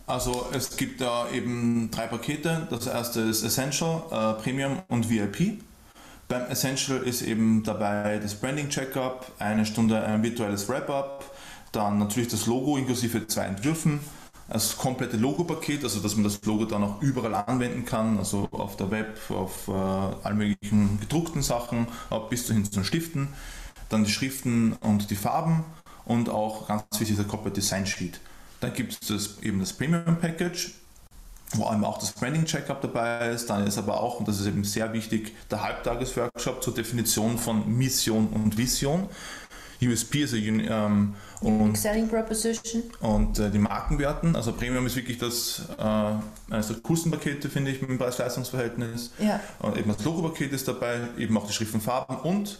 Also es gibt da eben drei Pakete. Das erste ist Essential, äh, Premium und VIP. Beim Essential ist eben dabei das Branding Checkup, eine Stunde ein virtuelles Wrap-up, dann natürlich das Logo inklusive zwei Entwürfen, das komplette Logo-Paket, also dass man das Logo dann auch überall anwenden kann, also auf der Web, auf äh, allen möglichen gedruckten Sachen, bis hin zu den Stiften, dann die Schriften und die Farben und auch ganz wichtig der Corporate Design Sheet. Dann gibt es eben das Premium Package, wo einmal auch das Branding Checkup dabei ist. Dann ist aber auch, und das ist eben sehr wichtig, der Halbtagesworkshop zur Definition von Mission und Vision. USP ist ein ähm, und, Selling Proposition. Und äh, die Markenwerten. Also Premium ist wirklich das äh, eines der coolsten Pakete, finde ich, mit dem Preis-Leistungs-Verhältnis. Ja. Und eben das Logo-Paket ist dabei, eben auch die Schriftenfarben und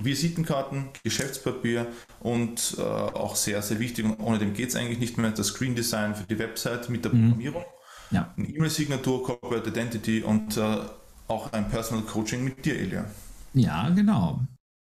Visitenkarten, Geschäftspapier und äh, auch sehr, sehr wichtig, und ohne dem geht es eigentlich nicht mehr, das Screen Design für die Website mit der mhm. Programmierung, ja. eine E-Mail-Signatur, Corporate Identity und äh, auch ein Personal Coaching mit dir, Elia. Ja, genau.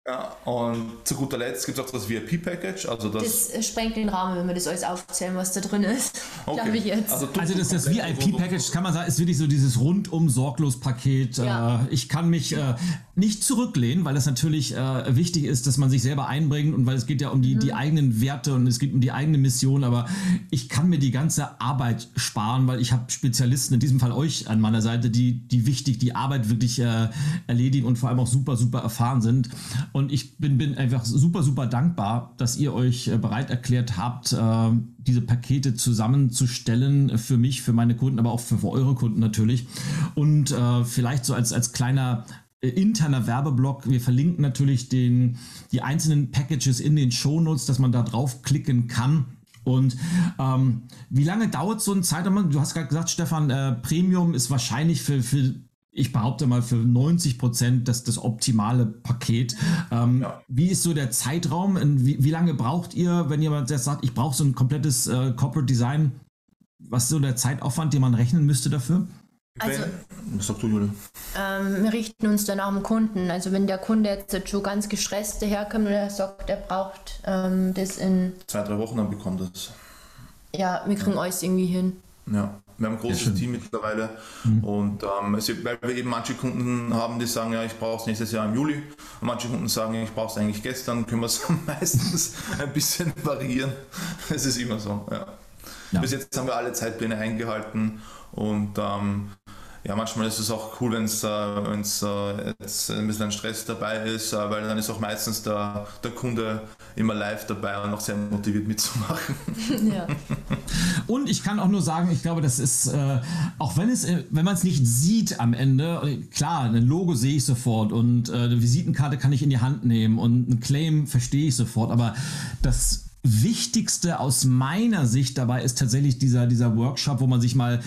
Ja, und zu guter Letzt gibt es auch das VIP-Package. Also das, das sprengt den Rahmen, wenn wir das alles aufzählen, was da drin ist. Okay. Glaube ich jetzt. Also, also das, das VIP-Package, kann man sagen, ist wirklich so dieses rundum sorglos Paket. Ja. Äh, ich kann mich äh, nicht zurücklehnen, weil das natürlich äh, wichtig ist, dass man sich selber einbringt und weil es geht ja um die, mhm. die eigenen Werte und es geht um die eigene Mission. Aber ich kann mir die ganze Arbeit sparen, weil ich habe Spezialisten, in diesem Fall euch an meiner Seite, die, die wichtig die Arbeit wirklich äh, erledigen und vor allem auch super, super erfahren sind. Und ich bin, bin einfach super, super dankbar, dass ihr euch äh, bereit erklärt habt, äh, diese Pakete zusammenzustellen für mich, für meine Kunden, aber auch für, für eure Kunden natürlich. Und äh, vielleicht so als, als kleiner interner Werbeblock. Wir verlinken natürlich den, die einzelnen Packages in den Shownotes, dass man da draufklicken kann. Und ähm, wie lange dauert so ein Zeitraum? Du hast gerade gesagt, Stefan, äh, Premium ist wahrscheinlich für, für ich behaupte mal, für 90 Prozent das, das optimale Paket. Ähm, ja. Wie ist so der Zeitraum? Wie, wie, lange braucht ihr, wenn jemand sagt, ich brauche so ein komplettes äh, Corporate Design? Was ist so der Zeitaufwand, den man rechnen müsste dafür? Also, Was sagst du, Julia? Ähm, wir richten uns dann auch am Kunden. Also wenn der Kunde jetzt schon ganz gestresst daherkommt und er sagt, er braucht ähm, das in... Zwei, drei Wochen, dann bekommt das. Ja, wir kriegen ja. alles irgendwie hin. Ja. Wir haben ein großes Team mittlerweile mhm. und ähm, also, weil wir eben manche Kunden haben, die sagen, ja, ich brauche es nächstes Jahr im Juli und manche Kunden sagen, ich brauche es eigentlich gestern, können wir es meistens ein bisschen variieren. Es ist immer so, ja. ja. Bis jetzt haben wir alle Zeitpläne eingehalten und ähm, ja, manchmal ist es auch cool, wenn es äh, wenn's, äh, jetzt ein bisschen Stress dabei ist, äh, weil dann ist auch meistens der, der Kunde immer live dabei und auch sehr motiviert mitzumachen. Ja. und ich kann auch nur sagen, ich glaube, das ist, äh, auch wenn es, äh, wenn man es nicht sieht am Ende, klar, ein Logo sehe ich sofort und äh, eine Visitenkarte kann ich in die Hand nehmen und ein Claim verstehe ich sofort, aber das Wichtigste aus meiner Sicht dabei ist tatsächlich dieser, dieser Workshop, wo man sich mal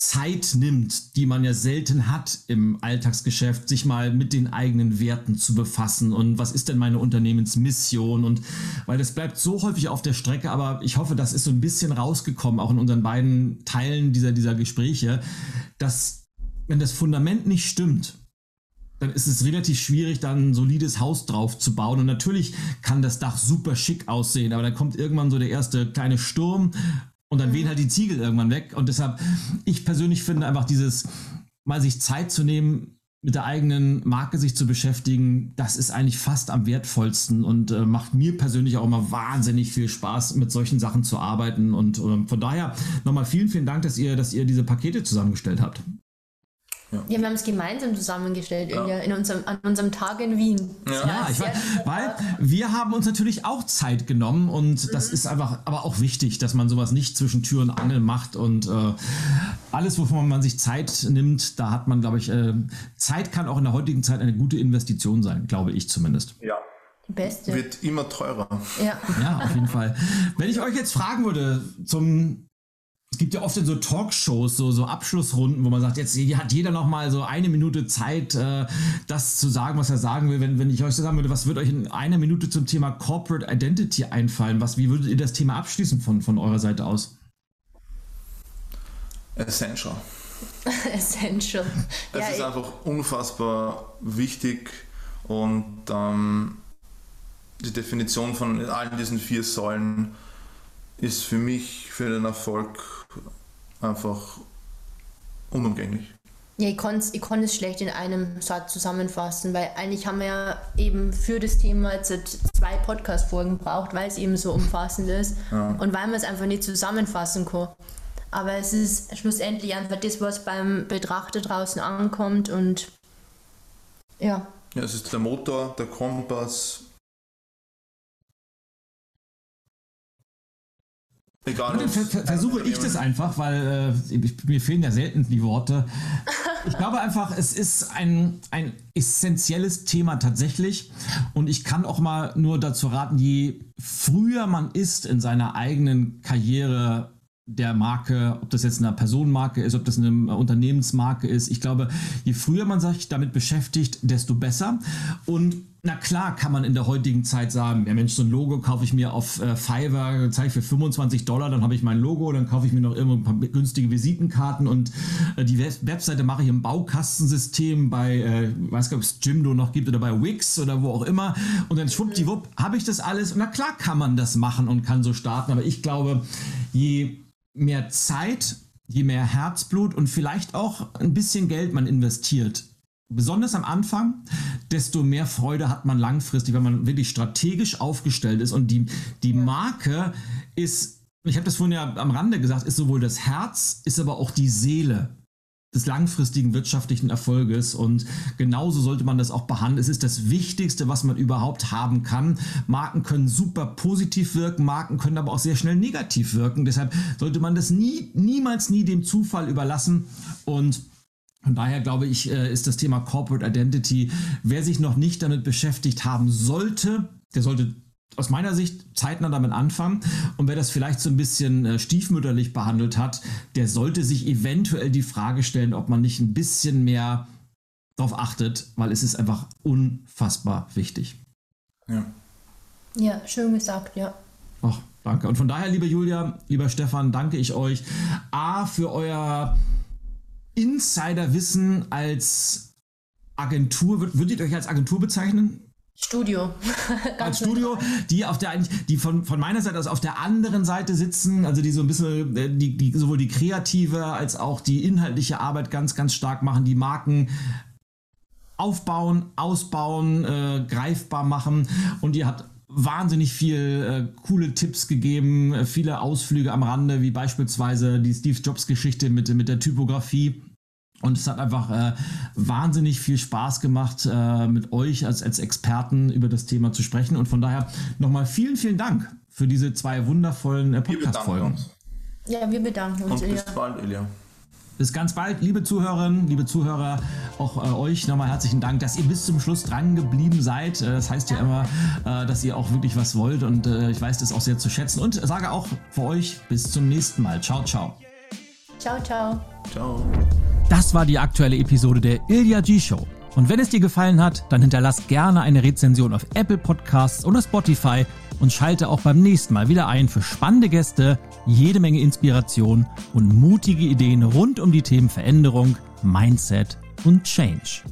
Zeit nimmt, die man ja selten hat im Alltagsgeschäft, sich mal mit den eigenen Werten zu befassen und was ist denn meine Unternehmensmission und weil das bleibt so häufig auf der Strecke, aber ich hoffe, das ist so ein bisschen rausgekommen, auch in unseren beiden Teilen dieser, dieser Gespräche, dass wenn das Fundament nicht stimmt, dann ist es relativ schwierig, da ein solides Haus drauf zu bauen. Und natürlich kann das Dach super schick aussehen, aber dann kommt irgendwann so der erste kleine Sturm und dann wehen halt die Ziegel irgendwann weg. Und deshalb, ich persönlich finde einfach dieses, mal sich Zeit zu nehmen, mit der eigenen Marke sich zu beschäftigen, das ist eigentlich fast am wertvollsten und äh, macht mir persönlich auch immer wahnsinnig viel Spaß, mit solchen Sachen zu arbeiten. Und äh, von daher nochmal vielen, vielen Dank, dass ihr, dass ihr diese Pakete zusammengestellt habt. Ja. ja, wir haben es gemeinsam zusammengestellt ja. in unserem, an unserem Tag in Wien. Ja, ja ich weiß, weil wir haben uns natürlich auch Zeit genommen und mhm. das ist einfach aber auch wichtig, dass man sowas nicht zwischen Tür und Angel macht und äh, alles, wovon man sich Zeit nimmt, da hat man, glaube ich, äh, Zeit kann auch in der heutigen Zeit eine gute Investition sein, glaube ich zumindest. Ja. Die beste. Wird immer teurer. Ja. ja, auf jeden Fall. Wenn ich euch jetzt fragen würde zum gibt ja oft in so Talkshows so, so Abschlussrunden, wo man sagt, jetzt hat jeder noch mal so eine Minute Zeit, äh, das zu sagen, was er sagen will. Wenn, wenn ich euch sagen würde, was würde euch in einer Minute zum Thema Corporate Identity einfallen? Was, wie würdet ihr das Thema abschließen von, von eurer Seite aus? Essential. Essential. Es ja, ist einfach unfassbar wichtig und ähm, die Definition von allen diesen vier Säulen ist für mich, für den Erfolg einfach unumgänglich. Ja, ich kann es ich es schlecht in einem Satz zusammenfassen, weil eigentlich haben wir ja eben für das Thema jetzt zwei Podcast-Folgen gebraucht, weil es eben so umfassend ist ja. und weil man es einfach nicht zusammenfassen kann. Aber es ist schlussendlich einfach das, was beim Betrachter draußen ankommt und ja. Ja, es ist der Motor, der Kompass. Egal. Ver ver versuche ich das einfach, weil äh, mir fehlen ja selten die Worte. Ich glaube einfach, es ist ein, ein essentielles Thema tatsächlich. Und ich kann auch mal nur dazu raten, je früher man ist in seiner eigenen Karriere, der Marke, ob das jetzt eine Personenmarke ist, ob das eine Unternehmensmarke ist. Ich glaube, je früher man sich damit beschäftigt, desto besser. Und na klar kann man in der heutigen Zeit sagen, ja Mensch, so ein Logo kaufe ich mir auf äh, Fiverr, zeige ich für 25 Dollar, dann habe ich mein Logo, dann kaufe ich mir noch irgendwo ein paar günstige Visitenkarten und äh, die Webseite mache ich im Baukastensystem bei, äh, weiß gar nicht, ob es Jimdo noch gibt oder bei Wix oder wo auch immer und dann schwuppdiwupp habe ich das alles. Und na klar kann man das machen und kann so starten, aber ich glaube, je mehr Zeit, je mehr Herzblut und vielleicht auch ein bisschen Geld man investiert, besonders am Anfang, desto mehr Freude hat man langfristig, wenn man wirklich strategisch aufgestellt ist. Und die, die Marke ist, ich habe das vorhin ja am Rande gesagt, ist sowohl das Herz, ist aber auch die Seele des langfristigen wirtschaftlichen Erfolges und genauso sollte man das auch behandeln. Es ist das Wichtigste, was man überhaupt haben kann. Marken können super positiv wirken, Marken können aber auch sehr schnell negativ wirken. Deshalb sollte man das nie, niemals nie dem Zufall überlassen und von daher glaube ich, äh, ist das Thema Corporate Identity, wer sich noch nicht damit beschäftigt haben sollte, der sollte aus meiner Sicht zeitnah damit anfangen. Und wer das vielleicht so ein bisschen äh, stiefmütterlich behandelt hat, der sollte sich eventuell die Frage stellen, ob man nicht ein bisschen mehr darauf achtet, weil es ist einfach unfassbar wichtig. Ja. Ja, schön gesagt, ja. Ach, danke. Und von daher, liebe Julia, lieber Stefan, danke ich euch A für euer Insiderwissen als Agentur. Würdet ihr euch als Agentur bezeichnen? Studio. Als Studio, die auf der die von, von meiner Seite aus auf der anderen Seite sitzen, also die so ein bisschen, äh, die, die sowohl die kreative als auch die inhaltliche Arbeit ganz, ganz stark machen, die Marken aufbauen, ausbauen, äh, greifbar machen und ihr habt wahnsinnig viel äh, coole Tipps gegeben, äh, viele Ausflüge am Rande, wie beispielsweise die Steve Jobs Geschichte mit, mit der Typografie. Und es hat einfach äh, wahnsinnig viel Spaß gemacht, äh, mit euch als, als Experten über das Thema zu sprechen. Und von daher nochmal vielen, vielen Dank für diese zwei wundervollen äh, Podcast-Folgen. Ja, wir bedanken uns. Und bis bald, Ilja. Bis ganz bald, liebe Zuhörerinnen, liebe Zuhörer, auch äh, euch nochmal herzlichen Dank, dass ihr bis zum Schluss dran geblieben seid. Äh, das heißt ja immer, äh, dass ihr auch wirklich was wollt und äh, ich weiß das auch sehr zu schätzen und sage auch für euch bis zum nächsten Mal. Ciao, ciao. Ciao, ciao. Ciao. Das war die aktuelle Episode der Ilya G Show. Und wenn es dir gefallen hat, dann hinterlass gerne eine Rezension auf Apple Podcasts oder Spotify und schalte auch beim nächsten Mal wieder ein für spannende Gäste, jede Menge Inspiration und mutige Ideen rund um die Themen Veränderung, Mindset und Change.